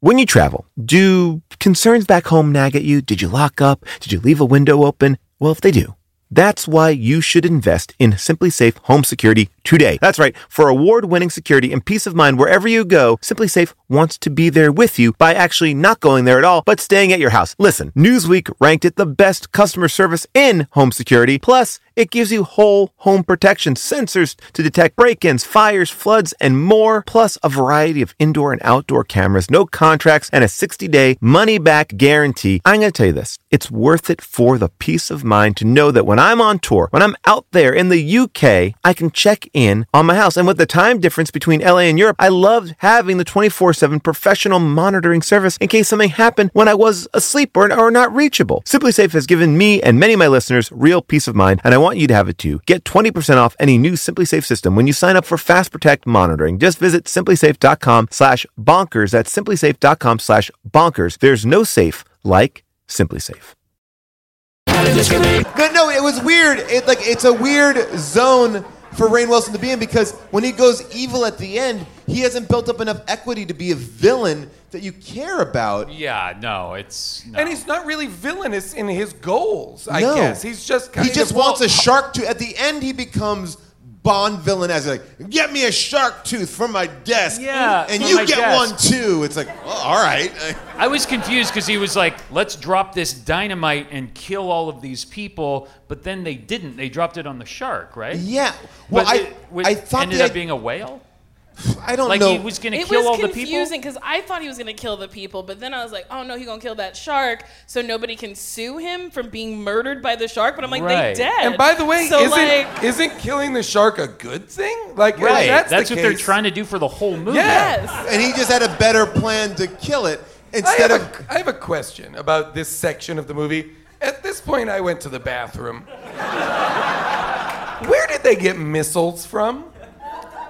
When you travel, do concerns back home nag at you? Did you lock up? Did you leave a window open? Well, if they do, that's why you should invest in SimpliSafe Home Security today. That's right. For award-winning security and peace of mind wherever you go, SimpliSafe wants to be there with you by actually not going there at all, but staying at your house. Listen, Newsweek ranked it the best customer service in home security. Plus, It gives you whole home protection, sensors to detect break ins, fires, floods, and more, plus a variety of indoor and outdoor cameras, no contracts, and a 60 day money back guarantee. I'm going to tell you this it's worth it for the peace of mind to know that when I'm on tour, when I'm out there in the UK, I can check in on my house. And with the time difference between LA and Europe, I loved having the 24 7 professional monitoring service in case something happened when I was asleep or, or not reachable. SimpliSafe has given me and many of my listeners real peace of mind, and I want you to have it too. Get 20% off any new SimpliSafe system when you sign up for Fast Protect monitoring. Just visit simplisafe.com slash bonkers. That's simplisafe.com slash bonkers. There's no safe like SimpliSafe. No, no, it was weird. It like it's a weird zone for Rainn Wilson to be in because when he goes evil at the end, he hasn't built up enough equity to be a villain that you care about. Yeah, no, it's no. And he's not really villainous in his goals, I no. guess. He's just kind he of just wants a <laughs> shark to. At the end, he becomes Bond villain as like, get me a shark tooth from my desk. Yeah, and you get desk." one too. It's like, well, all right. <laughs> I was confused because he was like, "Let's drop this dynamite and kill all of these people," but then they didn't. They dropped it on the shark, right? Yeah. Well, But I, it was- I thought ended the up id- being a whale. I don't Like know. he was going to It kill was all the people. confusing because I thought he was gonna kill the people, but then I was like, oh no, he's gonna kill that shark, so nobody can sue him from being murdered by the shark. But I'm like, Right. they dead. And by the way, so isn't, like, isn't killing the shark a good thing? Like, Right. that's, That's, the what they're trying to do for the whole movie. Yeah. yes. and he just had a better plan to kill it instead have, of. a, I have a question about this section of the movie. At this point, I went to the bathroom. <laughs> Where did they get missiles from?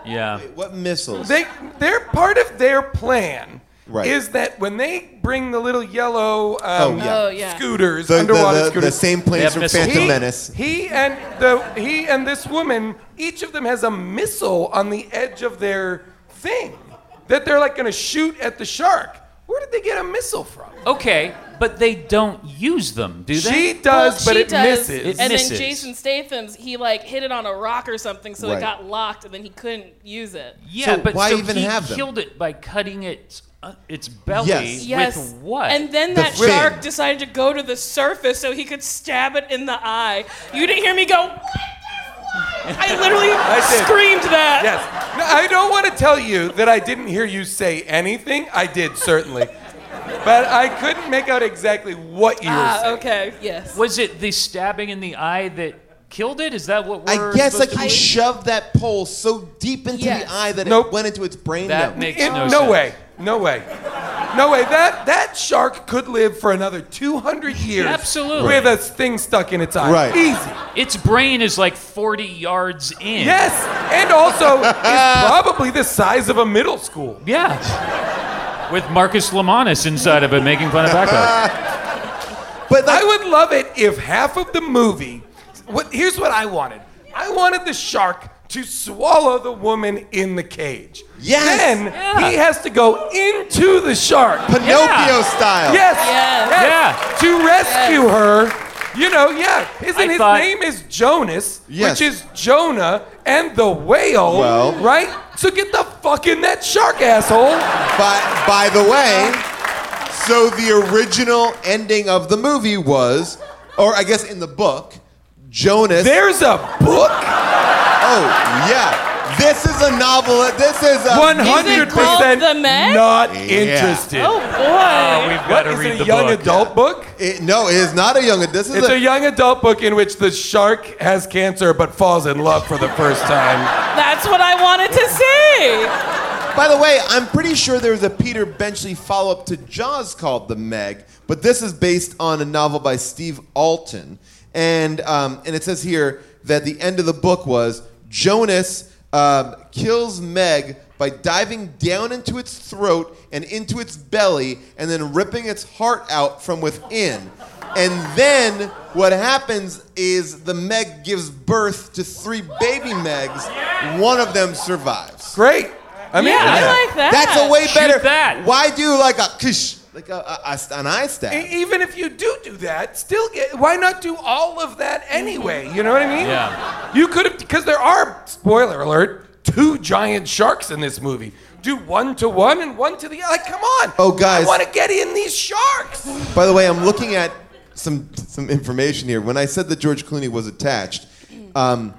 Yeah. What missiles? They, they're part of their plan. Right. Is that when they bring the little yellow um, Oh, yeah. Oh, yeah. scooters, the, the, underwater the, scooters, the same They planes from missiles. Phantom he, Menace. he and the he and this woman, each of them has a missile on the edge of their thing that they're like going to shoot at the shark. Where did they get a missile from? Okay, but they don't use them, do they? She does, well, but she it does, misses. It and misses. then Jason Statham's he like hit it on a rock or something, so Right. it got locked, and then he couldn't use it. yeah, So but why so even he have them? killed it by cutting its uh, its belly Yes. Yes. with what? And then The that fin. shark decided to go to the surface so he could stab it in the eye. You didn't hear me go. What? The fuck?" I literally did. screamed that. Yes. No, I don't want to tell you that I didn't hear you say anything. I did certainly, but I couldn't make out exactly what you were Ah, saying. okay. Yes. was it the stabbing in the eye that killed it? Is that what I we're guess like supposed he shoved that pole so deep into Yes. the eye that Nope. it went into its brain. That network. makes In- no no sense. way. No way. No way. That that shark could live for another 200 years. Absolutely. With a thing stuck in its eye. Right. Easy. Its brain is like 40 yards in. Yes. And also is probably the size of a middle school. Yeah. With Marcus Lemonis inside of it making fun of Becca. But like, I would love it if half of the movie. What, here's what I wanted. I wanted the shark to swallow the woman in the cage. Yes. Then Yeah. he has to go into the shark. Pinocchio Yeah. style. Yes. Yes. yes, To rescue her. You know, yeah. Isn't I his thought- name is Jonas, Yes. which is Jonah and the whale. Well. right? So get the fuck in that shark asshole. By, by the way, so the original ending of the movie was, or I guess in the book, Jonas. There's a book. Oh, yeah. This is a novel. This is a. One hundred percent The Meg? not Yeah. interested. Oh boy. we've What got to is read it? the A young book. adult book? It- no, it is not a young. This is It's a, a young adult book in which the shark has cancer but falls in love for the first time. That's what I wanted to see. By the way, I'm pretty sure there was a Peter Benchley follow up to Jaws called The Meg, but this is based on a novel by Steve Alten. And, um, and it says here that the end of the book was Jonas um, kills Meg by diving down into its throat and into its belly and then ripping its heart out from within. And then what happens is the Meg gives birth to three baby Megs. One of them survives. Great. I mean, Yeah, I like that. That's a way Shoot better. that. Why do like a kush, like a, a, a- an eye stab? E- even if you do do that, still get. Why not do all of that anyway? You know what I mean? Yeah. You could have because there are spoiler alert two giant sharks in this movie. Do one to one and one to the other. Like, come on. Oh, guys. I want to get in these sharks. By the way, I'm looking at some some information here. When I said that George Clooney was attached, Um,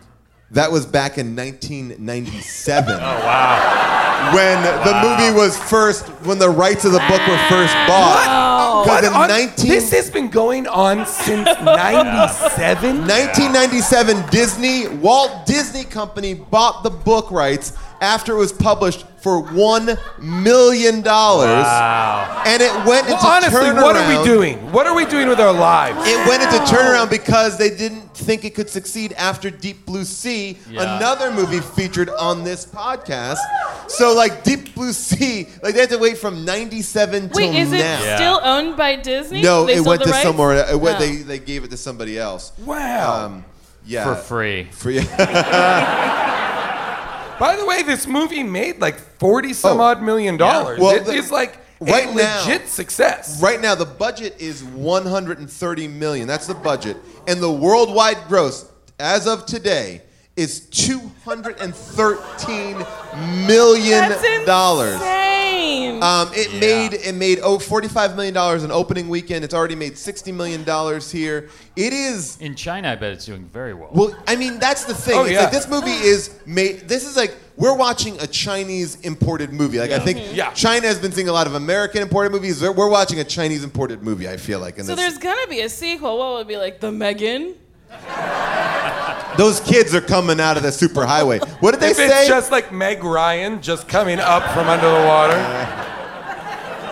that was back in 1997. Oh wow. When the movie was first, when the rights of the book were first bought. What? Oh. Because in On- 19, This has been going on since <laughs> 97? 1997, Disney, Walt Disney Company bought the book rights after it was published for one million dollars, Wow. and it went into Well, honestly, turnaround. what are we doing? What are we doing with our lives? It went into turnaround because they didn't think it could succeed after Deep Blue Sea, Yeah. another movie featured on this podcast. So, like Deep Blue Sea, like they had to wait from '97 till Wait, is it now. Yeah. still owned by Disney? No, They it went to rights? somewhere. It went, Oh. they they gave it to somebody else. Wow. Um, yeah, For free. Free. <laughs> <laughs> By the way, this movie made like 40 some Oh. odd million dollars. Well, it the- is like right a now- legit success. Right now, the budget is 130 million. That's the budget, and the worldwide gross as of today is 213 million That's dollars. Insane. Um, it Yeah. made it made oh 45 million dollars in opening weekend. It's already made 60 million dollars here. It is In China, I bet it's doing very well. well, I mean that's the thing. Oh, it's yeah. like this movie is made. This is like we're watching a Chinese imported movie. Like I think Yeah. China has been seeing a lot of American imported movies. We're we're watching a Chinese imported movie. I feel like. in so this. there's gonna be a sequel. What would it be like? The Megan? Those kids are coming out of the superhighway. What did they if say? it's just like Meg Ryan just coming up from under the water.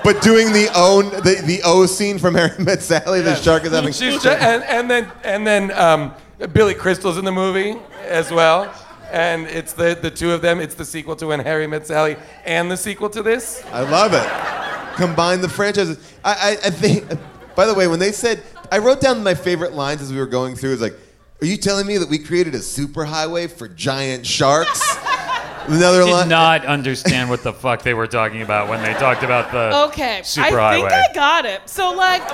but doing the own the, the O scene from Harry Met Sally. The shark is having. She's just, and, and then and then um, Billy Crystal's in the movie as well. And it's the, the two of them. It's the sequel to When Harry Met Sally and the sequel to this. I love it. Combine the franchises. I, I, I think. By the way, when they said, I wrote down my favorite lines as we were going through. It's like, "Are you telling me that we created a superhighway for giant sharks?" Another did line. not understand what the fuck they were talking about when they talked about the Okay, superhighway. I think I got it. So like,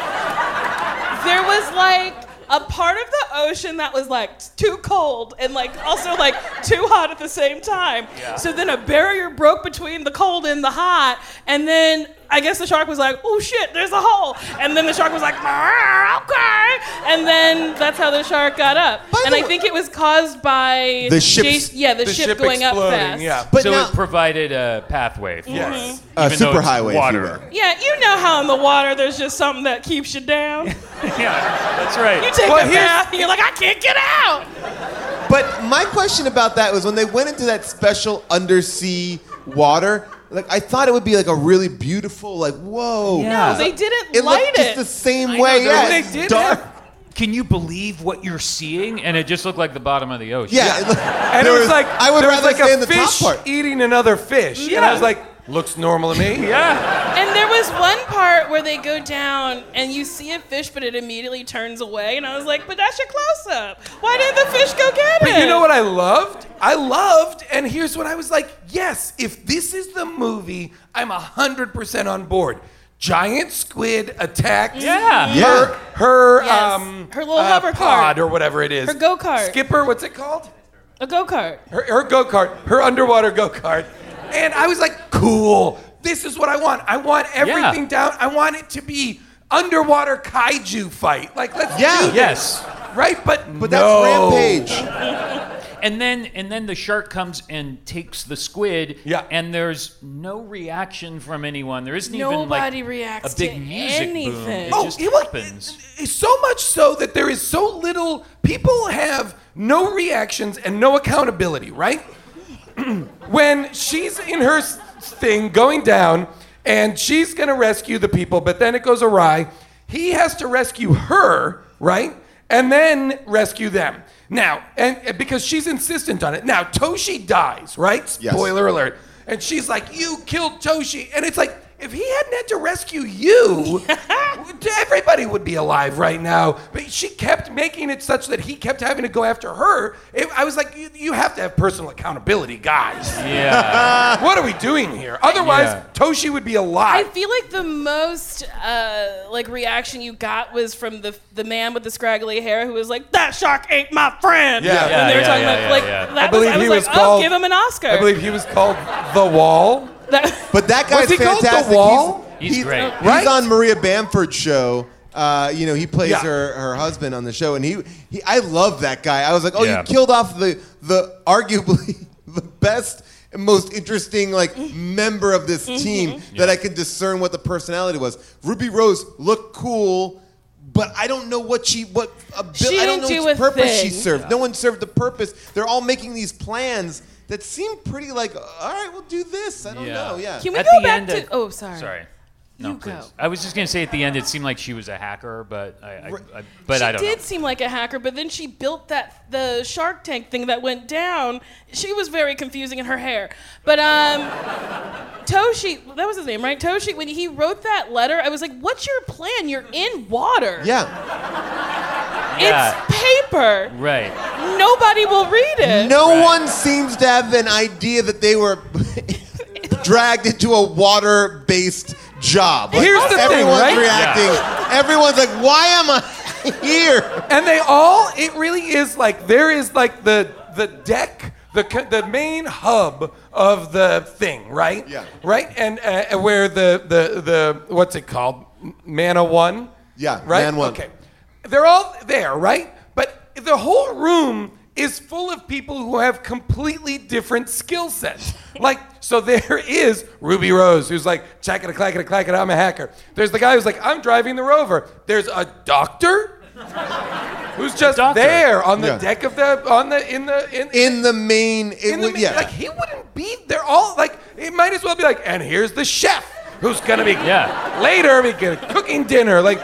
there was like a part of the ocean that was like too cold and like also like too hot at the same time. Yeah. So then a barrier broke between the cold and the hot, and then I guess the shark was like, "Oh shit, there's a hole," and then the shark was like, "Ah, "Okay," and then that's how the shark got up. By and I way- think it was caused by The ship's- Jason- yeah, the, The ship, ship going up fast. yeah. But so now, it provided a pathway for Yes. it. a even though it's superhighway, if you water. Yeah, you know how in the water there's just something that keeps you down. <laughs> yeah, that's right. You take Well, a here's- bath and you're like, I can't get out. But my question about that was when they went into that special undersea water. Like I thought it would be like a really beautiful, like whoa. Yeah. No, they didn't It light looked just the same I way. know, yeah, they it's did dark. have- Can you believe what you're seeing? And it just looked like the bottom of the ocean. Yeah, it looked- And there it was, like I would there was rather like stay a in the top fish part. eating another fish, and I was like, looks normal to me. <laughs> Yeah. and there was one part where they go down and you see a fish, but it immediately turns away. And I was like, but that's your close up. Why didn't the fish go get it? But you know what I loved? I loved, and here's what I was like: Yes, if this is the movie, I'm hundred percent on board. Giant squid attacked. Yeah. Yeah. Her, her, Yes. um, Her little uh, hover pod cart. or whatever it is. Her go-kart. Skipper, what's it called? A go kart. Her, her go kart, her underwater go kart. And I was like, cool. This is what I want. I want everything down. I want it to be underwater kaiju fight. Like, let's Yeah. do this. Yes. Right? But, But no. that's Rampage. And then and then the shark comes and takes the squid. Yeah. And there's no reaction from anyone. There isn't even Nobody like reacts a big to music boom. It Oh, just it was- happens. It's so much so that there is so little. People have no reactions and no accountability, right? <clears throat> when she's in her thing going down and she's gonna rescue the people, but then it goes awry, he has to rescue her, right? And then rescue them. Now, and because she's insistent on it. Now, Toshi dies, right? Yes. Spoiler alert. And she's like, You killed Toshi. And it's like, if he hadn't had to rescue you, <laughs> everybody would be alive right now. But she kept making it such that he kept having to go after her. It, I was like, you, you have to have personal accountability, guys. Yeah. <laughs> What are we doing here? Otherwise, Yeah. Toshi would be alive. I feel like the most uh, like reaction you got was from the the man with the scraggly hair who was like, "That shark ain't my friend." Yeah. when Yeah, they were yeah, talking yeah, about yeah, like yeah. that I was, believe I was he like, was "Oh, called- give him an Oscar." I believe he was called The Wall. That- But that <laughs> guy's he called The fantastic. Wall? He's great. He's Right? on Maria Bamford's show, Uh, you know, he plays Yeah. her her husband on the show, and he, he I love that guy. I was like, oh, Yeah. you killed off the the arguably <laughs> the best and most interesting like member of this team that I could discern what the personality was. Ruby Rose looked cool. But I don't know what she what abil- She I don't know didn't do which a purpose she thing. served. No one served the purpose. They're all making these plans that seemed pretty like all right, we'll do this. I don't know. Yeah. Can we At go the back end to? of- oh, sorry. Sorry. No, You please. go. I was just gonna say at the end, it seemed like she was a hacker, but I, I, I but she I don't did know. seem like a hacker, but then she built that the Shark Tank thing that went down. She was very confusing in her hair. But um, Toshi, that was his name, right? Toshi. When he wrote that letter, I was like, "What's your plan? You're in water. Yeah. Yeah. It's paper. Right. Nobody will read it." No Right. one seems to have an idea that they were <laughs> dragged into a water-based job. Like, Here's the thing, everyone's right? reacting. Everyone's like, "Why am I <laughs> here?" and they all it really is like there is like the the deck the the main hub of the thing right Yeah. right and uh, where the the the what's it called mana one Yeah, right Man One. okay they're all there right but the whole room is full of people who have completely different skill sets. Like, so there <laughs> is Ruby Rose, who's like, chackada clackada clackada, I'm a hacker. There's the guy who's like, I'm driving the rover. There's a doctor <laughs> who's just Doctor. there on the Yeah. deck of the on the in the in, In the main, it in the would, ma- yeah. like he wouldn't be they're all like it might as well be like and here's the chef who's gonna be Yeah. later be gonna- cooking dinner like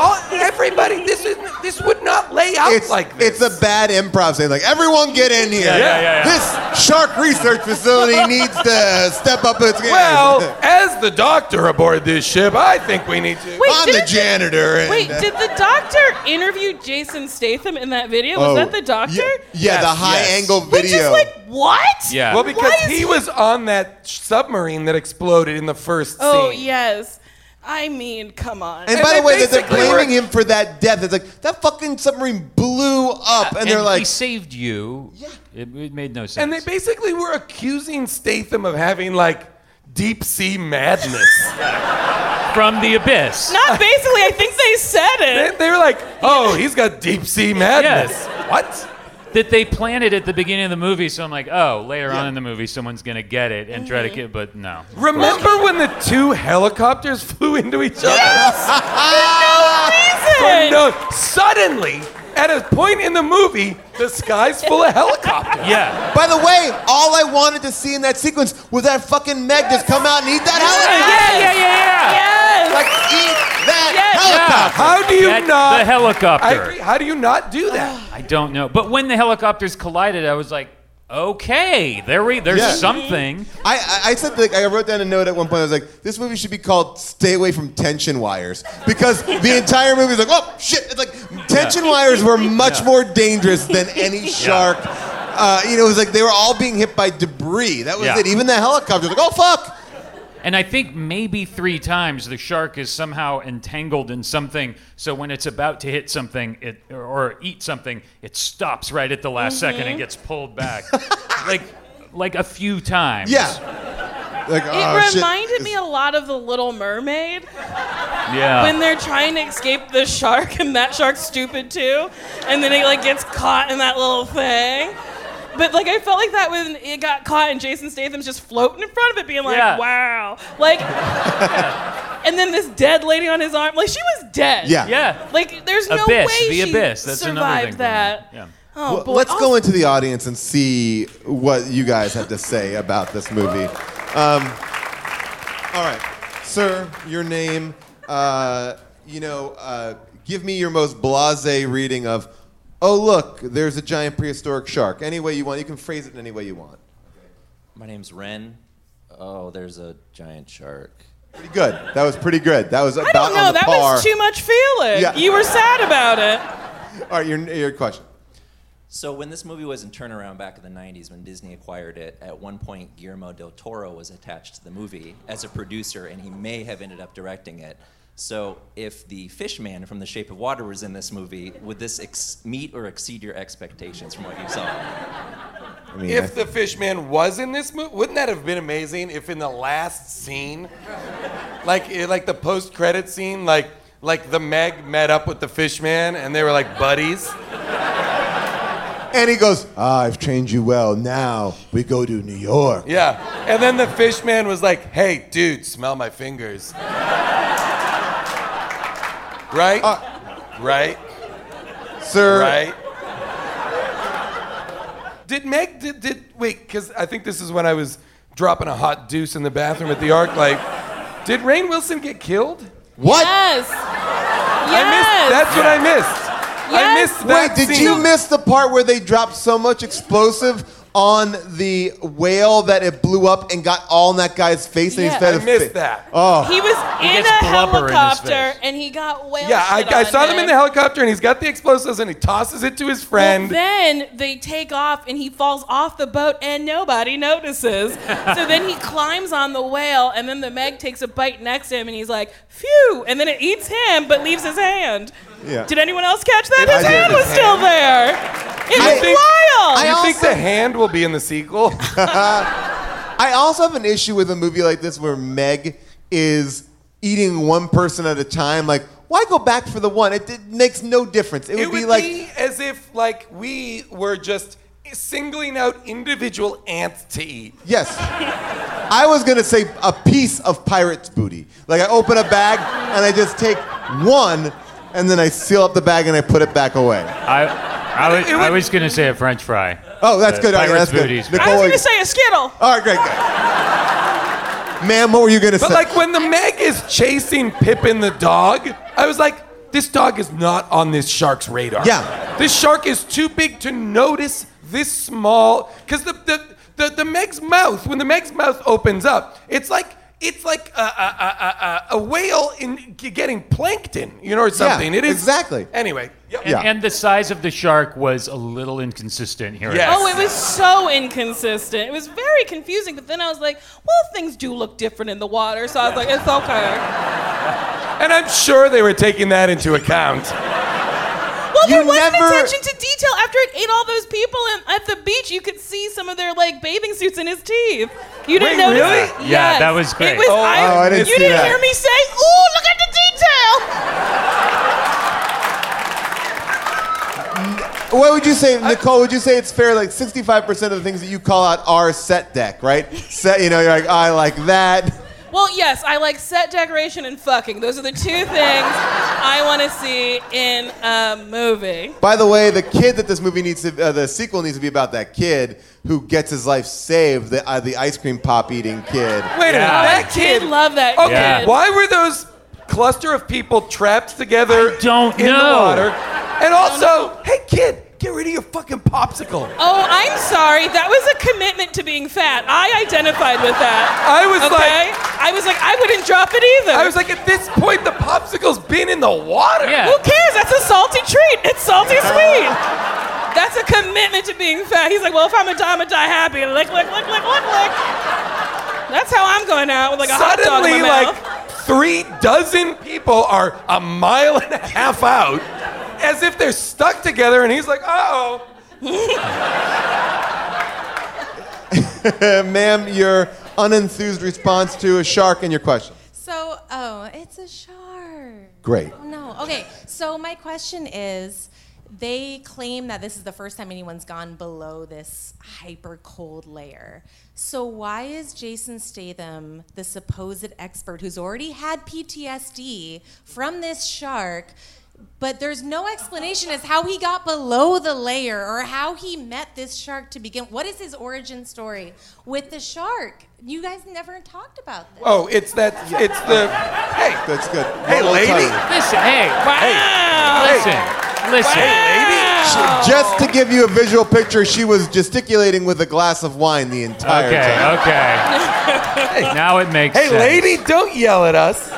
all, everybody this is this would not lay out it's like this it's a bad improv saying like everyone get in here. Yeah, yeah, yeah, yeah. This shark research facility <laughs> needs to step up its game. well <laughs> as the doctor aboard this ship I think we need to Wait, I'm the didn't the- janitor. And, Wait, uh, did the doctor interview Jason Statham in that video? Was oh, that the doctor? Yeah, yeah, the high yes. angle Which video. is like what? Yeah. well because Why is he was on that submarine that exploded in the first Oh scene yes. I mean, come on. and And by the way, that they're basically were- blaming him for that death. It's like that fucking submarine blew up, and, they're like, he saved you. Yeah. It, it made no sense. and they basically were accusing Statham of having like deep sea madness <laughs> from the abyss. Not basically. I think they said they, it. they were like oh he's got deep sea madness what that they planted at the beginning of the movie, so I'm like, oh, later Yeah. on in the movie, someone's gonna get it and try to mm-hmm. get, but no. Remember when the two helicopters flew into each other? Yes. For no <laughs> Reason. No, suddenly, at a point in the movie, the sky's full of helicopters. Yeah. By the way, all I wanted to see in that sequence was that fucking Meg just come out and eat that helicopter. Yeah, yeah, yeah, yeah. Yes. Like eat that Yes. helicopter. How do you Get not? the helicopter. I agree. How do you not do that? I don't know. But when the helicopters collided, I was like, okay, there we, there's Yeah. something. I, I, I said like I wrote down a note at one point. I was like, this movie should be called "Stay Away from Tension Wires" because the <laughs> entire movie is like, oh shit! It's like tension wires were much more dangerous than any <laughs> shark. Uh, you know, it was like they were all being hit by debris. That was Yeah. it. Even the helicopter was like, oh fuck! And I think maybe three times the shark is somehow entangled in something. So when it's about to hit something, it or, or eat something, it stops right at the last second and mm-hmm. gets pulled back, <laughs> like like a few times. Yeah. Like, It oh, shit. reminded me a lot of The Little Mermaid Yeah. when they're trying to escape the shark and that shark's stupid too, and then it like gets caught in that little thing. But like I felt like that when it got caught and Jason Statham's just floating in front of it, being like, Yeah. "Wow!" Like, and then this dead lady on his arm, like she was dead. Yeah. yeah. Like there's no Abyss, way the she abyss. That's another survived thing. that. Yeah. Oh Well, boy. let's go into the audience and see what you guys have to say about this movie. Um, all right, sir, your name. Uh, you know, uh, give me your most blasé reading of. Oh look, there's a giant prehistoric shark. Any way you want, you can phrase it in any way you want. My name's Ren. Oh, there's a giant shark. Pretty good. That was pretty good. That was about I don't know. on the That par. was too much feeling. Yeah. You were sad about it. <laughs> All right, your your question. So when this movie was in turnaround back in the 90s when Disney acquired it, at one point Guillermo del Toro was attached to the movie as a producer and he may have ended up directing it. So if the fish man from The Shape of Water was in this movie, would this ex- meet or exceed your expectations from what you saw? I mean, I- If the Fishman was in this movie, wouldn't that have been amazing? If in the last scene, like eh, like the post-credit scene, like like the Meg met up with the fish man and they were like buddies. And he goes, ah, I've trained you well. Now we go to New York. Yeah. And then the fish man was like, hey, dude, smell my fingers. Right? Uh, right? Sir. Right? Did Meg, did, did wait, because I think this is when I was dropping a hot deuce in the bathroom at the Arc. Like, did Rainn Wilson get killed? What? Yes. I missed, that's what I missed. I missed that Wait, did scene. you miss the part where they dropped so much explosive on the whale that it blew up and got all in that guy's face and Yeah. he fed I a missed fi- that. Oh. He was He in gets a blubber in his helicopter face. and he got whale Yeah, I, shit I on saw them in the helicopter and he's got the explosives and he tosses it to his Well, friend. then they take off and he falls off the boat and nobody notices. so then he climbs on the whale and then the Meg takes a bite next to him and he's like, phew, and then it eats him but leaves his hand. Yeah. Did anyone else catch that? His did. hand was His still there. It You was think- wild. Do you I think the hand will be in the sequel? <laughs> I also have an issue with a movie like this where Meg is eating one person at a time. Like, why go back for the one? It, it makes no difference. It would it be like, be as if like we were just singling out individual ants to eat. yes. I was gonna say a piece of pirate's booty. Like I open a bag and I just take one, and then I seal up the bag and I put it back away. I, I, was, would- I was going to say a French fry. Oh, that's uh, good. Oh, okay, that's good. booties. I was going to say a Skittle. All right, great, great. Ma'am, what were you gonna But say? But like when the Meg is chasing Pippin the dog, I was like, this dog is not on this shark's radar. Yeah. This shark is too big to notice this small. Because the, the, the, the Meg's mouth, when the Meg's mouth opens up, it's like it's like a, a, a, a, a whale in getting plankton, you know, or something. it is exactly. Anyway, yep. And, Yeah. and the size of the shark was a little inconsistent here. Yes. Oh, it was so inconsistent. It was very confusing. But then I was like, well, things do look different in the water. So I was like, it's okay. and I'm sure they were taking that into account. Well, You there wasn't never- attention to detail. After it ate all those people in, at the beach, you could see some of their like bathing suits in his teeth. You didn't Wait, notice really? it? Yeah, that was great. It was, Oh, I, oh, I didn't you see didn't that. hear me say, "Ooh, look at the detail." What would you say, Nicole? Would you say it's fair? Like 65% of the things that you call out are set deck, right? Set, you know, you're like, I like that. Well, yes, I like set decoration and fucking. Those are the two things I want to see in a movie. By the way, the kid that this movie needs to, uh, the sequel needs to be about that kid who gets his life saved, the, uh, the ice cream pop eating kid. Wait a minute, Yeah. that Kid, kid. love that Okay, Yeah. kid. why were those cluster of people trapped together I don't in the know. water? And also, hey kid, get rid of your fucking popsicle. Oh, I'm sorry. That was a commitment to being fat. I identified with that. I was Okay? like, I was like, I wouldn't drop it either. I was like, at this point, the popsicle's been in the water. Yeah. Who cares? That's a salty treat. It's salty sweet. That's a commitment to being fat. He's like, well, if I'm a die, I'm gonna die happy. Lick, lick, lick, lick, lick, lick. That's how I'm going out with like a hot dog in my mouth. like three dozen people are a mile and a half out, as if they're stuck together, and he's like, uh oh. <laughs> Ma'am, your unenthused response to a shark and your question. So, oh, it's a shark. Great. Oh, no. Okay, so my question is they claim that this is the first time anyone's gone below this hyper cold layer. So, why is Jason Statham, the supposed expert who's already had PTSD from this shark? But there's no explanation as how he got below the layer or how he met this shark to begin. What is his origin story with the shark? You guys never talked about this. Oh, it's that, it's the, hey, That's good. Hey, Well, I'll tell lady. you. Listen, hey, Wow. listen, listen. lady. Just to give you a visual picture, she was gesticulating with a glass of wine the entire Okay, time. okay. <laughs> Okay. Now it makes Hey, sense. lady, don't yell at us.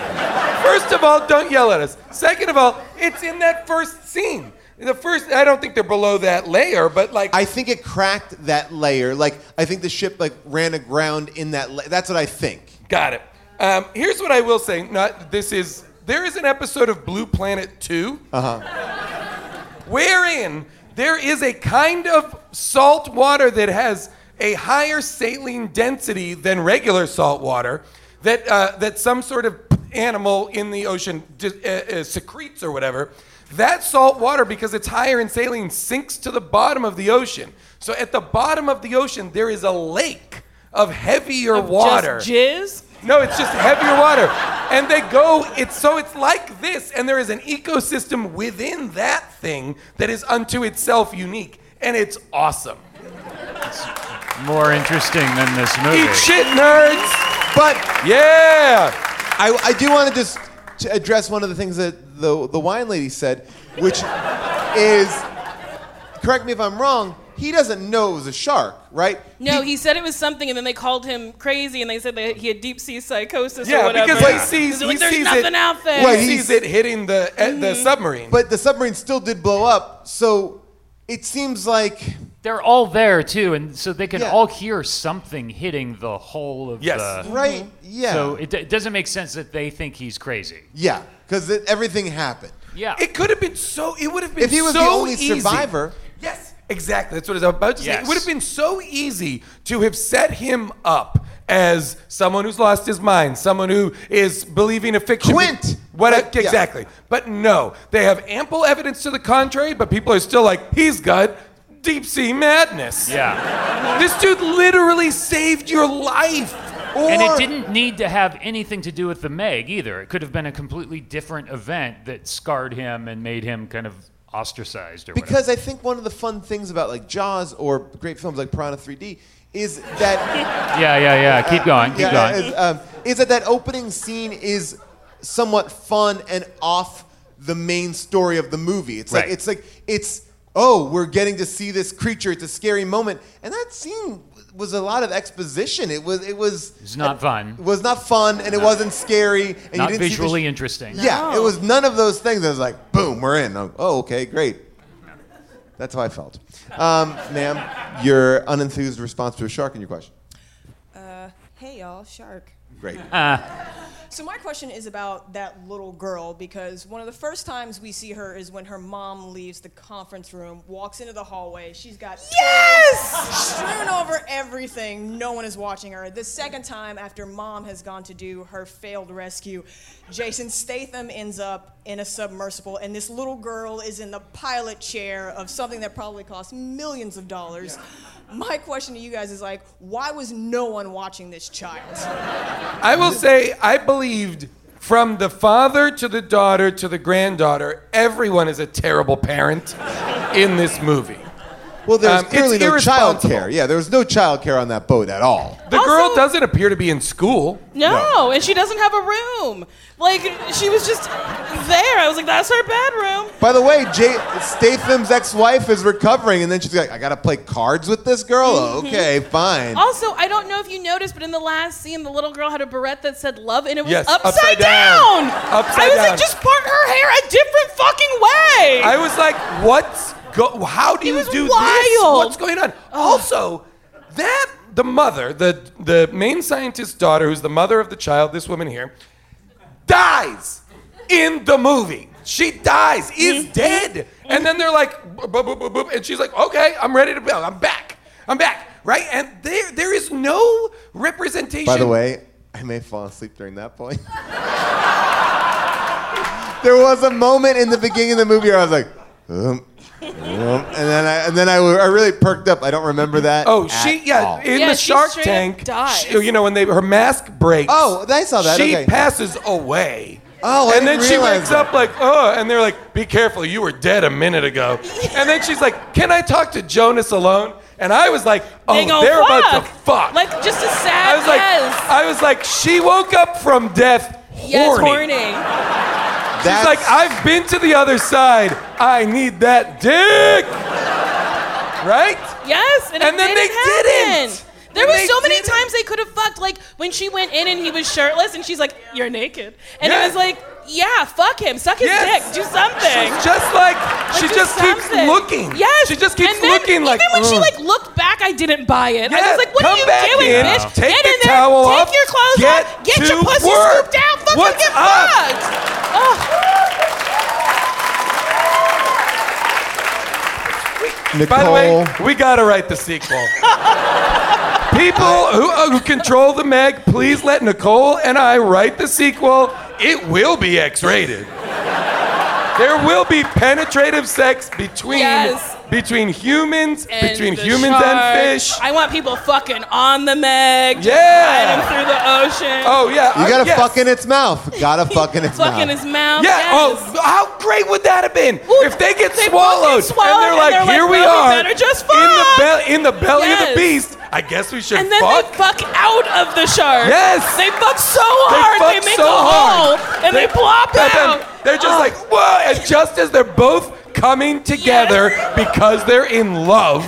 First of all, don't yell at us. Second of all, it's in that first scene. The first, I don't think they're below that layer, but like, I think it cracked that layer. Like I think the ship like ran aground in that. La- that's what I think. got it. Um, here's what I will say. Not this is there is an episode of Blue Planet 2 uh-huh. wherein there is a kind of salt water that has a higher saline density than regular salt water that uh, that some sort of animal in the ocean di- uh, uh, secretes or whatever, that salt water, because it's higher in saline, sinks to the bottom of the ocean. So at the bottom of the ocean, there is a lake of heavier water. Just jizz? No, it's just heavier water. And they go, it's so it's like this, and there is an ecosystem within that thing that is unto itself unique. And it's awesome. More interesting than this movie. Eat shit, nerds! But Yeah! I, I do want to just to address one of the things that the, the wine lady said, which is, correct me if I'm wrong, he doesn't know it was a shark, right? No, he said it was something, and then they called him crazy, and they said that he had deep sea psychosis or Yeah, whatever. because he sees, They're like, There's sees nothing it, out there. Well, he he's- sees it hitting the, uh, the submarine. But the submarine still did blow up, so it seems like They're all there too, and so they can Yeah. all hear something hitting the whole of Yes. the. right, yeah, So it, it doesn't make sense that they think he's crazy. yeah, because everything happened. Yeah. It could have been so. It would have been If he was so the only easy. survivor- Yes, exactly. That's what I was about to say. It would have been so easy to have set him up as someone who's lost his mind, someone who is believing a fiction. Quint! What Like, yeah. exactly? But no, they have ample evidence to the contrary. But people are still like, he's got deep sea madness. yeah. This dude literally saved your life. And it didn't need to have anything to do with the Meg either. It could have been a completely different event that scarred him and made him kind of ostracized or Because I think one of the fun things about like Jaws or great films like Piranha 3D is that. <laughs> Yeah, yeah, yeah. Keep going. Keep yeah, going. Is, um, is that that opening scene is somewhat fun and off the main story of the movie. It's like it's like it's oh we're getting to see this creature. It's a scary moment, and that scene was a lot of exposition. It was it was It's not fun. it was not fun and it wasn't scary and Not you didn't see visually sh- interesting. Yeah, it was none of those things. It was like boom, we're in. Oh, okay, great. That's how I felt. Um, ma'am, your unenthused response to a shark in your question. Hey y'all, Shark. Great. So my question is about that little girl because one of the first times we see her is when her mom leaves the conference room, walks into the hallway. She's got yes strewn over everything. No one is watching her. The second time after mom has gone to do her failed rescue, Jason Statham ends up in a submersible, and this little girl is in the pilot chair of something that probably cost millions of dollars. My question to you guys is like, why was no one watching this child? <laughs> I will say, I believed from the father to the daughter to the granddaughter, everyone is a terrible parent in this movie. Well, there's Um, it's clearly no child irresponsible. care. Yeah, there was no child care on that boat at all. The girl Also- doesn't appear to be in school. No, and she doesn't have a room. Like she was just there. I was like, that's her bedroom. By the way, Jay, Statham's ex-wife is recovering, and then she's like, "I gotta play cards with this girl." Mm-hmm. Okay, fine. Also, I don't know if you noticed, but in the last scene, the little girl had a barrette that said love, and it was Yes, upside, upside down. down. Upside I was down. like, just part her hair a different fucking way. I was like, what's go? How do It you was do this? What's going on? Also, that the mother, the the main scientist's daughter, who's the mother of the child, this woman here, dies in the movie. She dies, is Mm-hmm. dead, and then they're like, boop, boop, boop, boop, and she's like, okay, I'm ready to go. I'm back. I'm back. Right? And there there is no representation. By the way, I may fall asleep during that point. <laughs> there was a moment in the beginning of the movie where I was like, um, and then I and then I, I really perked up. I don't remember that. Oh, at she yeah, all. in Yeah, the she Shark straight up Tank. dies. she- you know when they her mask breaks. Oh, I saw that. She okay. passes away. Oh, I and then didn't she realize wakes that. up like, oh, and they're like, be careful, you were dead a minute ago. And then she's like, can I talk to Jonas alone? And I was like, oh, They go, they're about to "Fuck." fuck. Like just a sad I was like, yes. I was like, she woke up from death yes, horny. horny. She's like, I've been to the other side. I need that dick. Right? Yes, and, And then they didn't happen. didn't. There And was so many didn't. times they could have fucked. Like when she went in and he was shirtless, and she's like, "You're naked," and Yeah. it was like, "Yeah, fuck him, suck his Yes. dick, do something." She's just like, she Like, do just keeps looking. Yes. She just keeps and then, looking like, Even when she mm. like looked back, I didn't buy it. I was like, "What come are you back doing, in, bitch? take get the in there, towel take off, your clothes get off, get your pussy work. scooped out, fucking What's get up? fucked." Oh. Nicole. By the way, we gotta write the sequel. <laughs> People who, uh, who control the Meg, please let Nicole and I write the sequel it will be X-rated. <laughs> There will be penetrative sex between Yes. Between humans, And between the humans and fish. I want people fucking on the Meg. just Yeah. riding through the ocean. Oh yeah, You I- gotta yes. fuck in its mouth. Gotta <laughs> fuck in its fucking mouth. his mouth. Yeah. Oh, yes. Oh, how great would that have been if they get They swallowed, swallowed and they're and like, they're like, "Here we "Well, we are better just in the fuck." be- in the belly of the beast." I guess we should And then fuck. they fuck out of the shark. Yes. They fuck so hard. They, fuck make so a hole and they, plop and then out. They're just Oh. like, whoa! And just as they're both coming together because they're in love,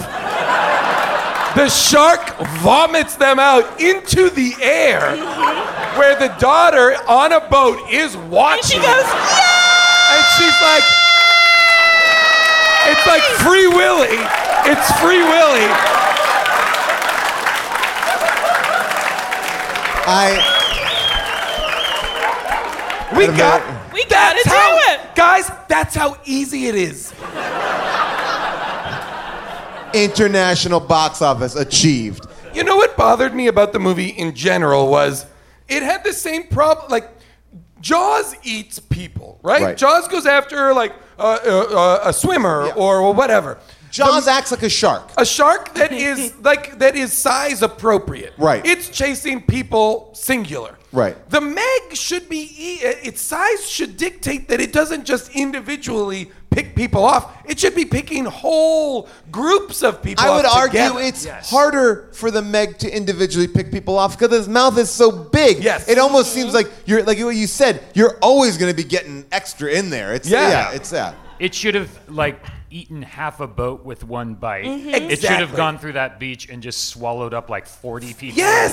the shark vomits them out into the air, where the daughter on a boat is watching. And she goes, And she's like, it's like Free Willy. It's Free Willy. I. We got. Minute. Gotta That's do how, it. Guys, that's how easy it is. International box office achieved. You know what bothered me about the movie in general was it had the same problem. Like Jaws eats people, right? Right. Jaws goes after like uh, uh, uh, a swimmer or whatever. Jaws acts like a shark. A shark that is <laughs> like that is size appropriate. Right. It's chasing people singular. Right. The Meg should be e- uh, its size should dictate that it doesn't just individually pick people off. It should be picking whole groups of people. I would up argue together. it's harder for the Meg to individually pick people off because his mouth is so big. Yes. It almost seems like you're like what you said. You're always going to be getting extra in there. It's yeah. Yeah. it's that. It should have like eaten half a boat with one bite. Mhm. It should have gone through that beach and just swallowed up like 40 people. Yes!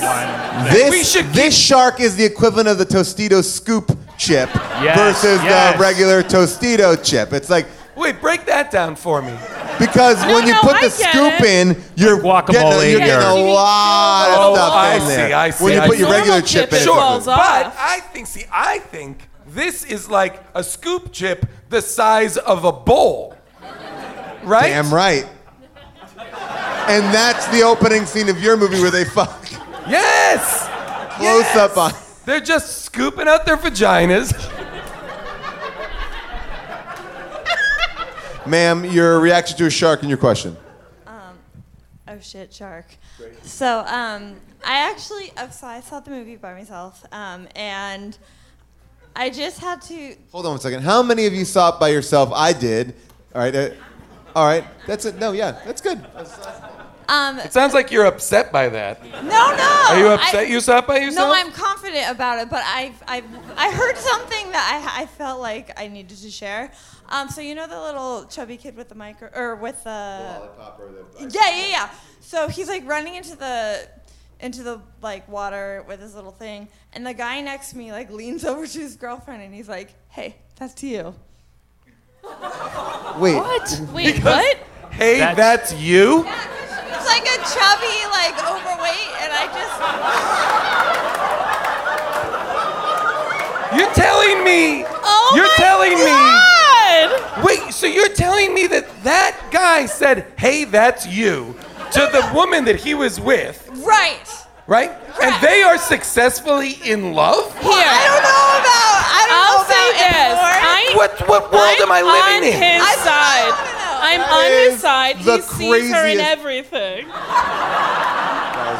This We should this shark is the equivalent of the Tostito scoop chip Yes, versus yes. the regular Tostito chip. It's like Wait, break that down for me. because No, when you no, put I the scoop it. in, you're Like getting, guacamole a, you're getting a lot Oh, of stuff I in see, there. I see, when you I put your see. regular chip chip in, it falls off. But I think, see, I think this is like a scoop chip the size of a bowl. Right? Damn right. And that's the opening scene of your movie where they fuck. Yes! Close Yes! up on. They're just scooping out their vaginas. Ma'am, your reaction to a shark and your question. Um, Oh shit, shark. So, um, I actually, oh, so I saw the movie by myself, um, and I just had to. Hold on one second. How many of you saw it by yourself? I did. All right. Uh, all right. That's it. No, yeah, that's good. Um, It sounds like you're upset by that. no, no. Are you I- upset you saw it by yourself? No, I'm confident about it, but I I I heard something that I I felt like I needed to share. Um, so you know the little chubby kid with the micro or with the, yeah yeah yeah. So he's like running into the into the like water with his little thing, and the guy next to me like leans <laughs> over to his girlfriend and he's like, "Hey, that's to you." Wait. What? <laughs> Wait, what? Hey, That's- that's, you? It's like a chubby like overweight, and I just You're telling me. Oh you're my telling God! me. Wait, so you're telling me that that guy said, "Hey, that's you," to the woman that he was with, right. right? And they are successfully in love. Well, I don't know about I don't I'll know say about this. anymore. I, What what world I'm am I living in? his I- side. I don't know. I'm on his side. the He sees her in everything.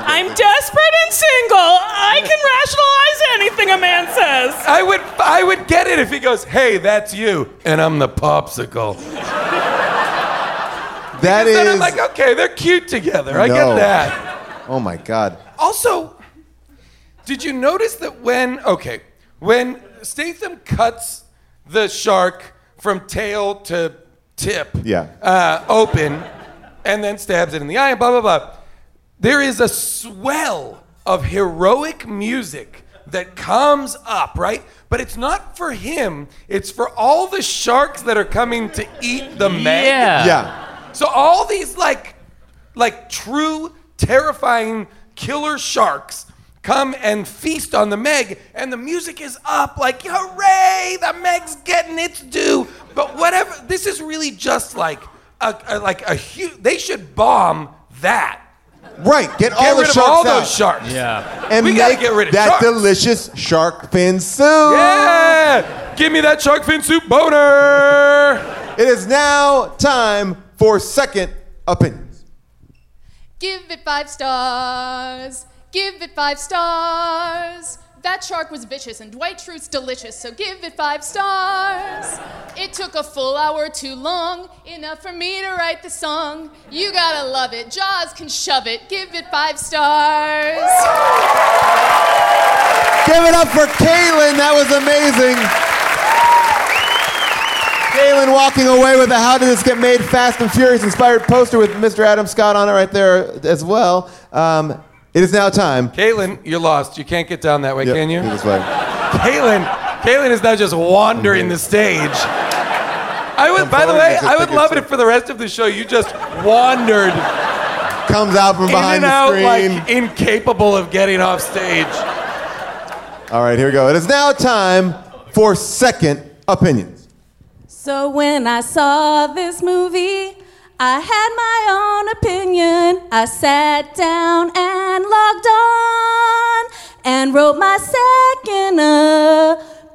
I'm desperate and single. I can <laughs> rationalize anything a man says. I would I would get it if he goes, "Hey, that's you," and I'm the popsicle. <laughs> That then is. I'm like, okay, they're cute together. I No. get that. oh my God. Also, did you notice that when okay, when Statham cuts the shark from tail to tip, Yeah. uh, open, and then stabs it in the eye, and blah blah blah, there is a swell of heroic music that comes up, right? But it's not for him. It's for all the sharks that are coming to eat the man. Yeah. Yeah. So all these like like true terrifying killer sharks come and feast on the Meg and the music is up like hooray the Meg's getting its due but whatever this is really just like a, a like a huge they should bomb that Right, get, all Get the rid of sharks all out. those sharks. Yeah. and We make gotta get rid of that sharks. delicious shark fin soup. Yeah! Give me that shark fin soup boner! It is now time for second opinions. Give it five stars. Give it five stars. That shark was vicious and Dwight Schrute's delicious, so give it five stars. It took a full hour too long, enough for me to write the song. You gotta love it. Jaws can shove it. Give it five stars. Give it up for Kaylin. That was amazing. Kaylin walking away with a How Did This Get Made Fast and Furious inspired poster with Mr. Adam Scott on it right there as well. Um, it is now time. Caitlin, you're lost. You can't get down that way, Yep, can you? this way. Caitlin, Caitlin is now just wandering the stage. I would, by the forward, way, get your I would tickets. love it if for the rest of the show you just wandered Comes out from in behind and the out screen. like incapable of getting off stage. All right, here we go. It is now time for second opinions. So when I saw this movie, I had my own opinion. I sat down and logged on and wrote my second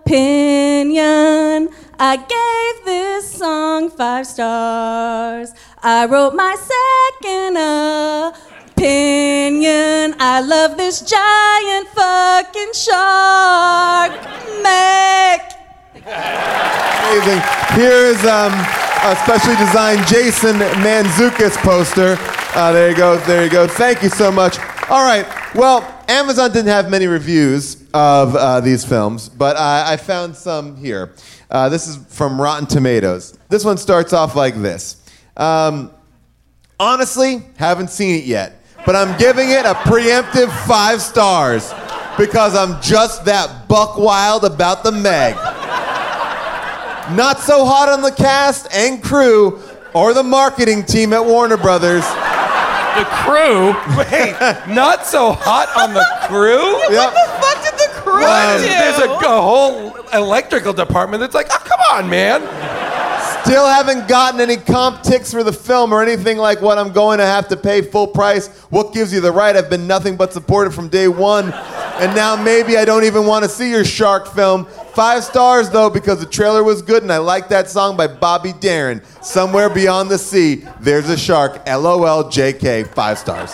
opinion. I gave this song five stars. I wrote my second opinion. I love this giant fucking shark. Meg. Amazing. Here is um, a specially designed Jason Mantzoukas poster. Uh, there you go. There you go. Thank you so much. All right. Well, Amazon didn't have many reviews of uh, these films, but I, I found some here. Uh, this is from Rotten Tomatoes. This one starts off like this. Um, honestly, haven't seen it yet, but I'm giving it a preemptive five stars because I'm just that buck wild about the Meg. Not so hot on the cast and crew or the marketing team at Warner Brothers. The crew? Wait, not so hot on the crew? Yep. <laughs> What the fuck did the crew Well, do? There's a, a whole electrical department that's like, oh, come on, man. Still haven't gotten any comp ticks for the film or anything like what I'm going to have to pay full price. What gives you the right? I've been nothing but supportive from day one. And now maybe I don't even want to see your shark film. Five stars though, because the trailer was good and I like that song by Bobby Darin. Somewhere beyond the sea, there's a shark. LOL, JK, five stars.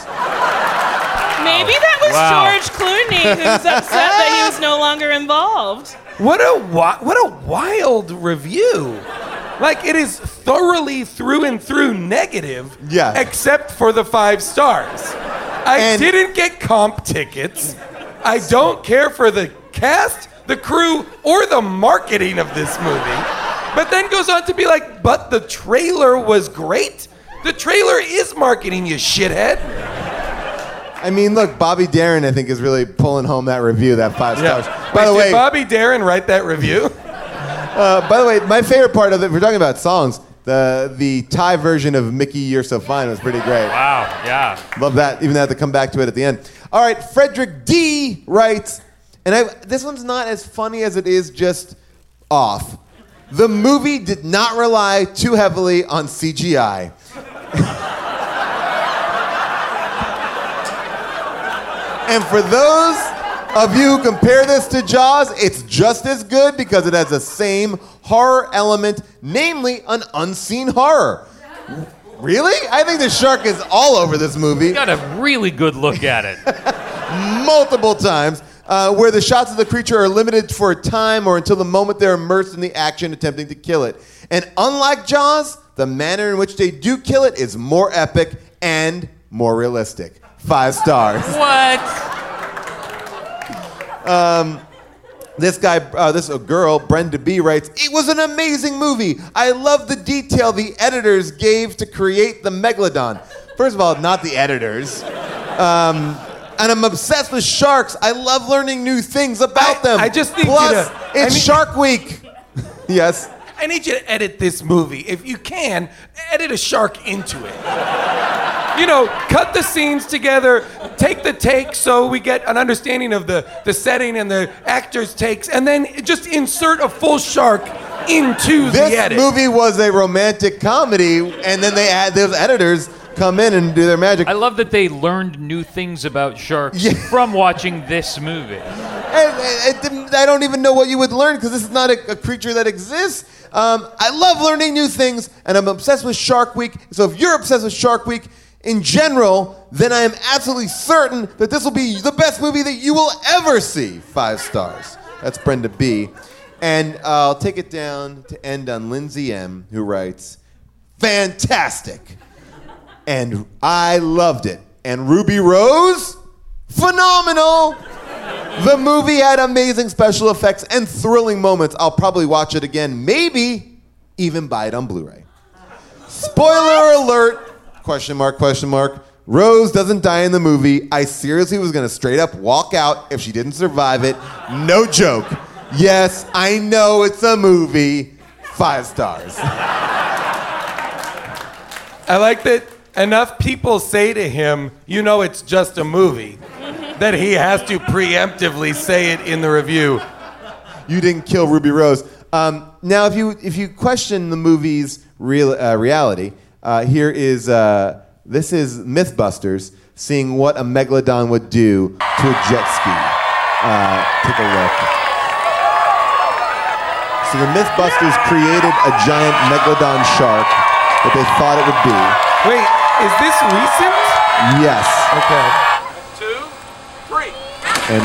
Maybe that was Wow. George Clooney who's upset that he was no longer involved. What a wi- what a wild review. Like it is thoroughly through and through negative. Yeah. Except for the five stars. I And- didn't get comp tickets. I don't care for the cast, the crew, or the marketing of this movie. But then goes on to be like, but the trailer was great. The trailer is marketing, you shithead. I mean, look, Bobby Darin, I think, is really pulling home that review, that five stars. By Wait, the did way, Bobby Darin write that review? Uh, by the way, my favorite part of it, if we're talking about songs, the the Thai version of Mickey You're So Fine was pretty great. Wow, yeah. Love that, even though I had to come back to it at the end. All right, Frederick D writes, and I, this one's not as funny as it is just off. The movie did not rely too heavily on CGI. <laughs> and for those of you who compare this to Jaws, it's just as good because it has the same horror element, namely an unseen horror. Really? I think the shark is all over this movie. Got a really good look at it. <laughs> multiple times, uh, where the shots of the creature are limited for a time or until the moment they're immersed in the action attempting to kill it. And unlike Jaws, the manner in which they do kill it is more epic and more realistic. Five stars. What? Um, this guy, uh, this uh, girl, Brenda B, writes, It was an amazing movie. I love the detail the editors gave to create the megalodon. First of all, not the editors. Um, and I'm obsessed with sharks. I love learning new things about them. I just need you Plus, to- I it's Shark Week. <laughs> yes. I need you to edit this movie. If you can, edit a shark into it. You know, cut the scenes together, take the take so we get an understanding of the, the setting and the actors' takes, and then just insert a full shark into This the edit. This movie was a romantic comedy, and then they add those editors come in and do their magic. I love that they learned new things about sharks from watching this movie. And, and- and I don't even know what you would learn because this is not a, a creature that exists. Um, I love learning new things, and I'm obsessed with Shark Week. So if you're obsessed with Shark Week in general, then I am absolutely certain that this will be the best movie that you will ever see. Five stars. That's Brenda B. And I'll take it down to end on Lindsay M, who writes, "Fantastic." and I loved it. And Ruby Rose, phenomenal. The movie had amazing special effects and thrilling moments. I'll probably watch it again, maybe even buy it on Blu-ray. Spoiler alert! Question mark, question mark. Rose doesn't die in the movie. I seriously was gonna straight up walk out if she didn't survive it. No joke. Yes, I know it's a movie. Five stars. I like that enough people say to him, you know, it's just a movie, that he has to preemptively say it in the review. You didn't kill Ruby Rose. Um, now, if you if you question the movie's real uh, reality, uh, here is uh, this is MythBusters seeing what a megalodon would do to a jet ski. Uh, take a look. So the MythBusters created a giant megalodon shark that they thought it would be. Wait, is this recent? Yes. Okay. Two, three. And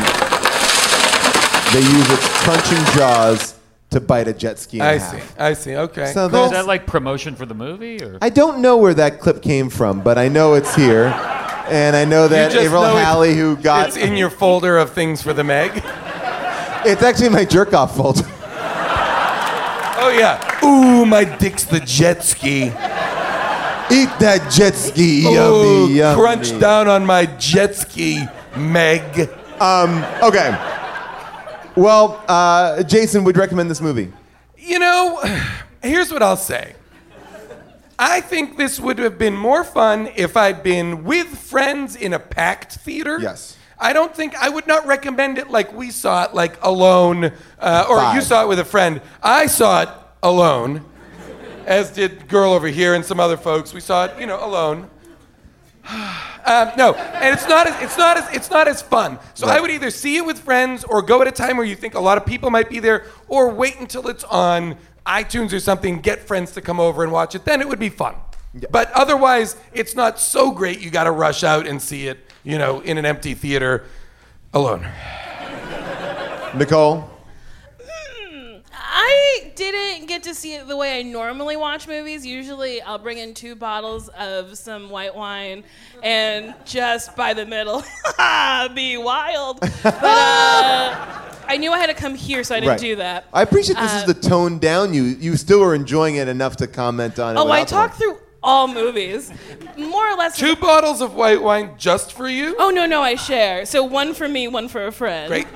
they use its crunching jaws to bite a jet ski in I half. see. I see. Okay. So Is that's- that like promotion for the movie? Or? I don't know where that clip came from, but I know it's here. And I know that You just April know it- Halley, who got It's in your folder of things for the Meg. it's actually my jerk off folder. Oh yeah. Ooh, my dick's the jet ski. Eat that jet ski, Ooh, yummy, yummy. crunch down on my jet ski, Meg. Um, okay. Well, uh, Jason would recommend this movie. You know, here's what I'll say. I think this would have been more fun if I'd been with friends in a packed theater. Yes. I don't think I would not recommend it like we saw it, like alone, uh, or you saw it with a friend. I saw it alone, as did girl over here and some other folks. We saw it, you know, alone. <sighs> Um, no, and it's not as it's not as it's not as fun. So I would either see it with friends, or go at a time where you think a lot of people might be there, or wait until it's on iTunes or something. Get friends to come over and watch it. Then it would be fun. But otherwise, it's not so great. You got to rush out and see it, you know, in an empty theater, alone. Nicole? I didn't get to see it the way I normally watch movies. Usually, I'll bring in two bottles of some white wine and just by the middle, <laughs> be wild. But uh, <laughs> I knew I had to come here, so I didn't Right. do that. I appreciate this Uh, is the toned down you. You still are enjoying it enough to comment on it. Oh, I without talk through all movies, more or less. Two bottles of white wine just for you? Oh no, no, I share. So one for me, one for a friend. Great.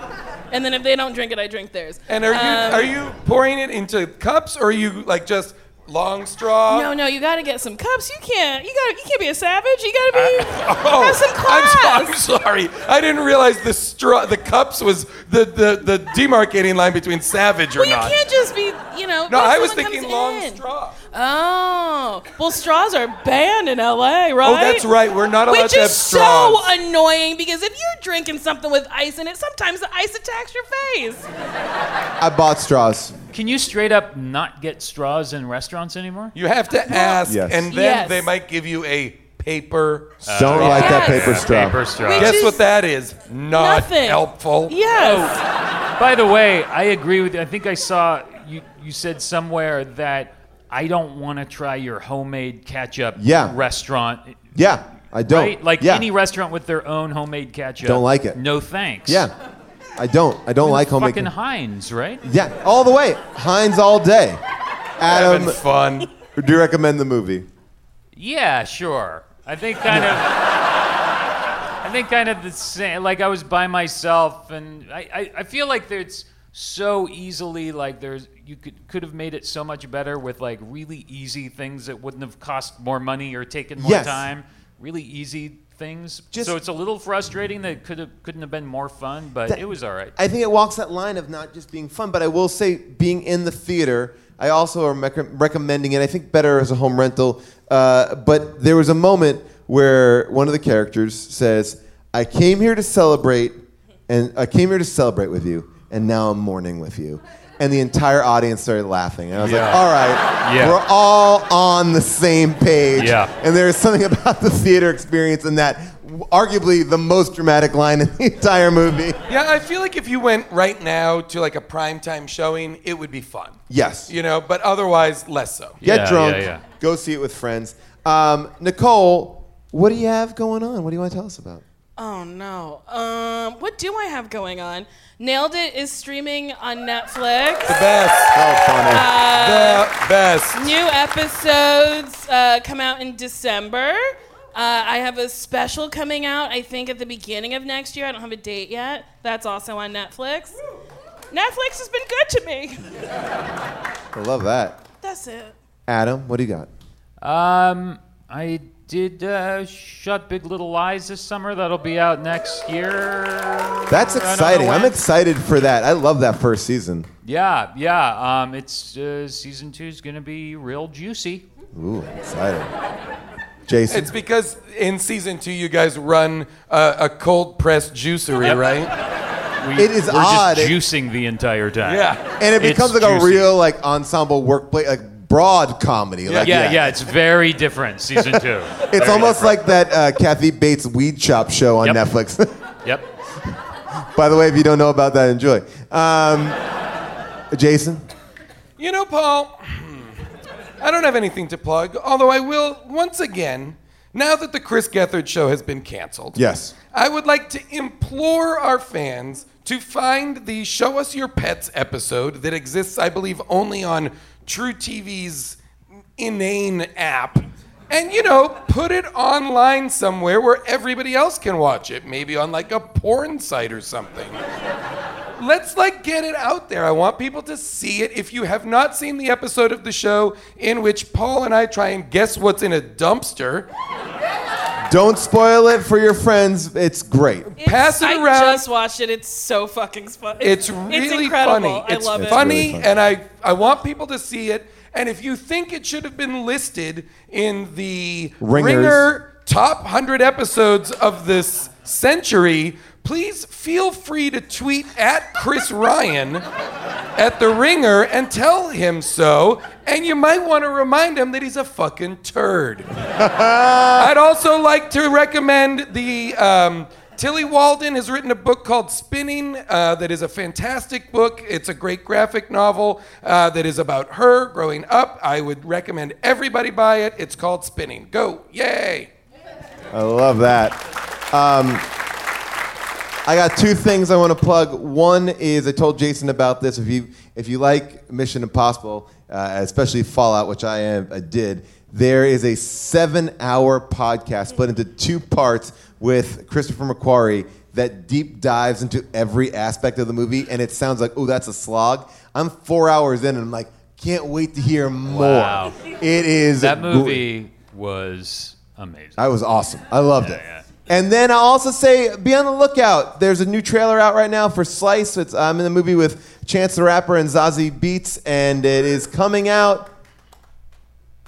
And then if they don't drink it, I drink theirs. And are you Um, are you pouring it into cups, or are you like just long straw? No, no, you got to get some cups. You can't. You got. You can't be a savage. You got to be. Uh, <laughs> oh, have some I'm, so- class. I'm sorry. I didn't realize the straw, the cups was the, the, the demarcating line between savage or Well, you can't just be. You know. No, I was thinking long in. straw. Oh, well, straws are banned in LA, right? Oh, that's right. We're not allowed Which to have straws. Which is straws. so annoying because if you're drinking something with ice in it, sometimes the ice attacks your face. I bought straws. Can you straight up not get straws in restaurants anymore? You have to ask, Yes. and then Yes. they might give you a paper straw. Don't like that paper straw. Paper straw. Which Guess is what that is? Not nothing. helpful. Yes. Oh. By the way, I agree with you. I think I saw you, you said somewhere that I don't want to try your homemade ketchup Yeah. restaurant. Yeah, I don't. Right? Like yeah. any restaurant with their own homemade ketchup. Don't like it. No thanks. Yeah, I don't. I don't like homemade. Fucking Heinz, right? Yeah, all the way. Heinz all day. Adam, Having fun. do you recommend the movie? Yeah, sure. I think kind of. I think kind of the same. Like I was by myself, and I, I, I feel like there's so easily like there's you could could have made it so much better with like really easy things that wouldn't have cost more money or taken more Yes. time. Really easy things. Just- so it's a little frustrating that could have couldn't have been more fun, but That- it was all right. I think it walks that line of not just being fun, but I will say being in the theater. I also am rec- recommending it. I think better as a home rental. Uh, but there was a moment where one of the characters says, "I came here to celebrate, and I came here to celebrate with you, and now I'm mourning with you." And the entire audience started laughing, and I was like, "All right, Yeah. we're all on the same page." Yeah. And there is something about the theater experience in that, arguably the most dramatic line in the entire movie. Yeah, I feel like if you went right now to like a primetime showing, it would be fun. Yes. You know, but otherwise, less so. Get drunk, go see it with friends. Um, Nicole, what do you have going on? What do you want to tell us about? Oh no. Um, what do I have going on? Nailed It is streaming on Netflix. The best. Oh, funny. Uh, the best. New episodes uh, come out in December. Uh, I have a special coming out, I think, at the beginning of next year. I don't have a date yet. That's also on Netflix. Netflix has been good to me. I love that. That's it. Adam, what do you got? Um, I did uh, shut Big Little Lies this summer. That'll be out next year. That's I don't know exciting. I'm excited for that. I love that first season. Yeah, yeah. Um, it's uh, season two is gonna be real juicy. Ooh, I'm excited. Jason? It's because in season two, you guys run uh, a cold pressed juicery, Yep. right? We, It is we're odd. just It- juicing the entire time. Yeah. and it It's becomes like a real like ensemble workplace, like broad comedy. Yeah, Like, yeah, yeah, It's very different. Season two. <laughs> It's Very almost different. like that uh, Kathy Bates weed chop show on Yep. Netflix. <laughs> Yep. By the way, if you don't know about that, enjoy. Um, Jason? You know, Paul, I don't have anything to plug, although I will once again, now that the Chris Gethard show has been canceled. Yes. I would like to implore our fans to find the Show Us Your Pets episode that exists, I believe, only on truTV's inane app. And, you know, put it online somewhere where everybody else can watch it. Maybe on like a porn site or something. Let's like get it out there. I want people to see it. If you have not seen the episode of the show in which Paul and I try and guess what's in a dumpster, Don't spoil it for your friends. It's great. pass it I around. just watched it. It's so fucking fun. It's really incredible. funny. I it's love it. funny, and I I want people to see it. And if you think it should have been listed in the Ringers. Ringer top hundred episodes of this century, please feel free to tweet at Chris Ryan at the Ringer and tell him so. And you might want to remind him that he's a fucking turd. <laughs> I'd also like to recommend the. Um, Tillie Walden has written a book called Spinning uh, that is a fantastic book. It's a great graphic novel uh, that is about her growing up. I would recommend everybody buy it. It's called Spinning. Go. Yay. I love that. Um, I got two things I want to plug. One is I told Jason about this. If you if you like Mission Impossible, uh, especially Fallout, which I am, I did, there is a seven-hour podcast split into two parts with Christopher McQuarrie that deep dives into every aspect of the movie, and it sounds like oh that's a slog. I'm four hours in, and I'm like can't wait to hear more. Wow. It is That gr- movie was amazing. that was awesome. I loved it. And then I'll also say, be on the lookout. There's a new trailer out right now for Slice. It's, I'm in the movie with Chance the Rapper and Zazie Beetz, and it is coming out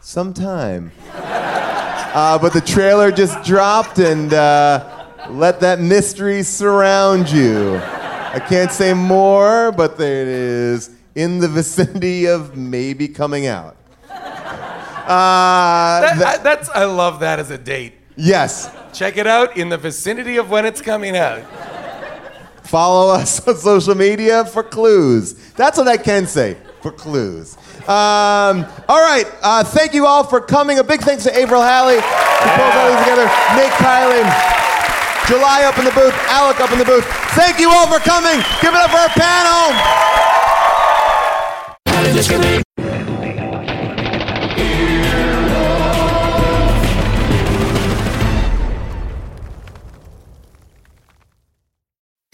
sometime. <laughs> uh, but the trailer just dropped, and uh, let that mystery surround you. I can't say more, but there it is in the vicinity of maybe coming out. Uh, That- that- I, that's I love that as a date. Yes. Check it out in the vicinity of when it's coming out. Follow us <laughs> on social media for clues. That's what I can say for clues. Um, all right. Uh, thank you all for coming. A big thanks to April Halley who pulled everything together. Nick Kylan. July up in the booth. Alec up in the booth. Thank you all for coming. Give it up for our panel.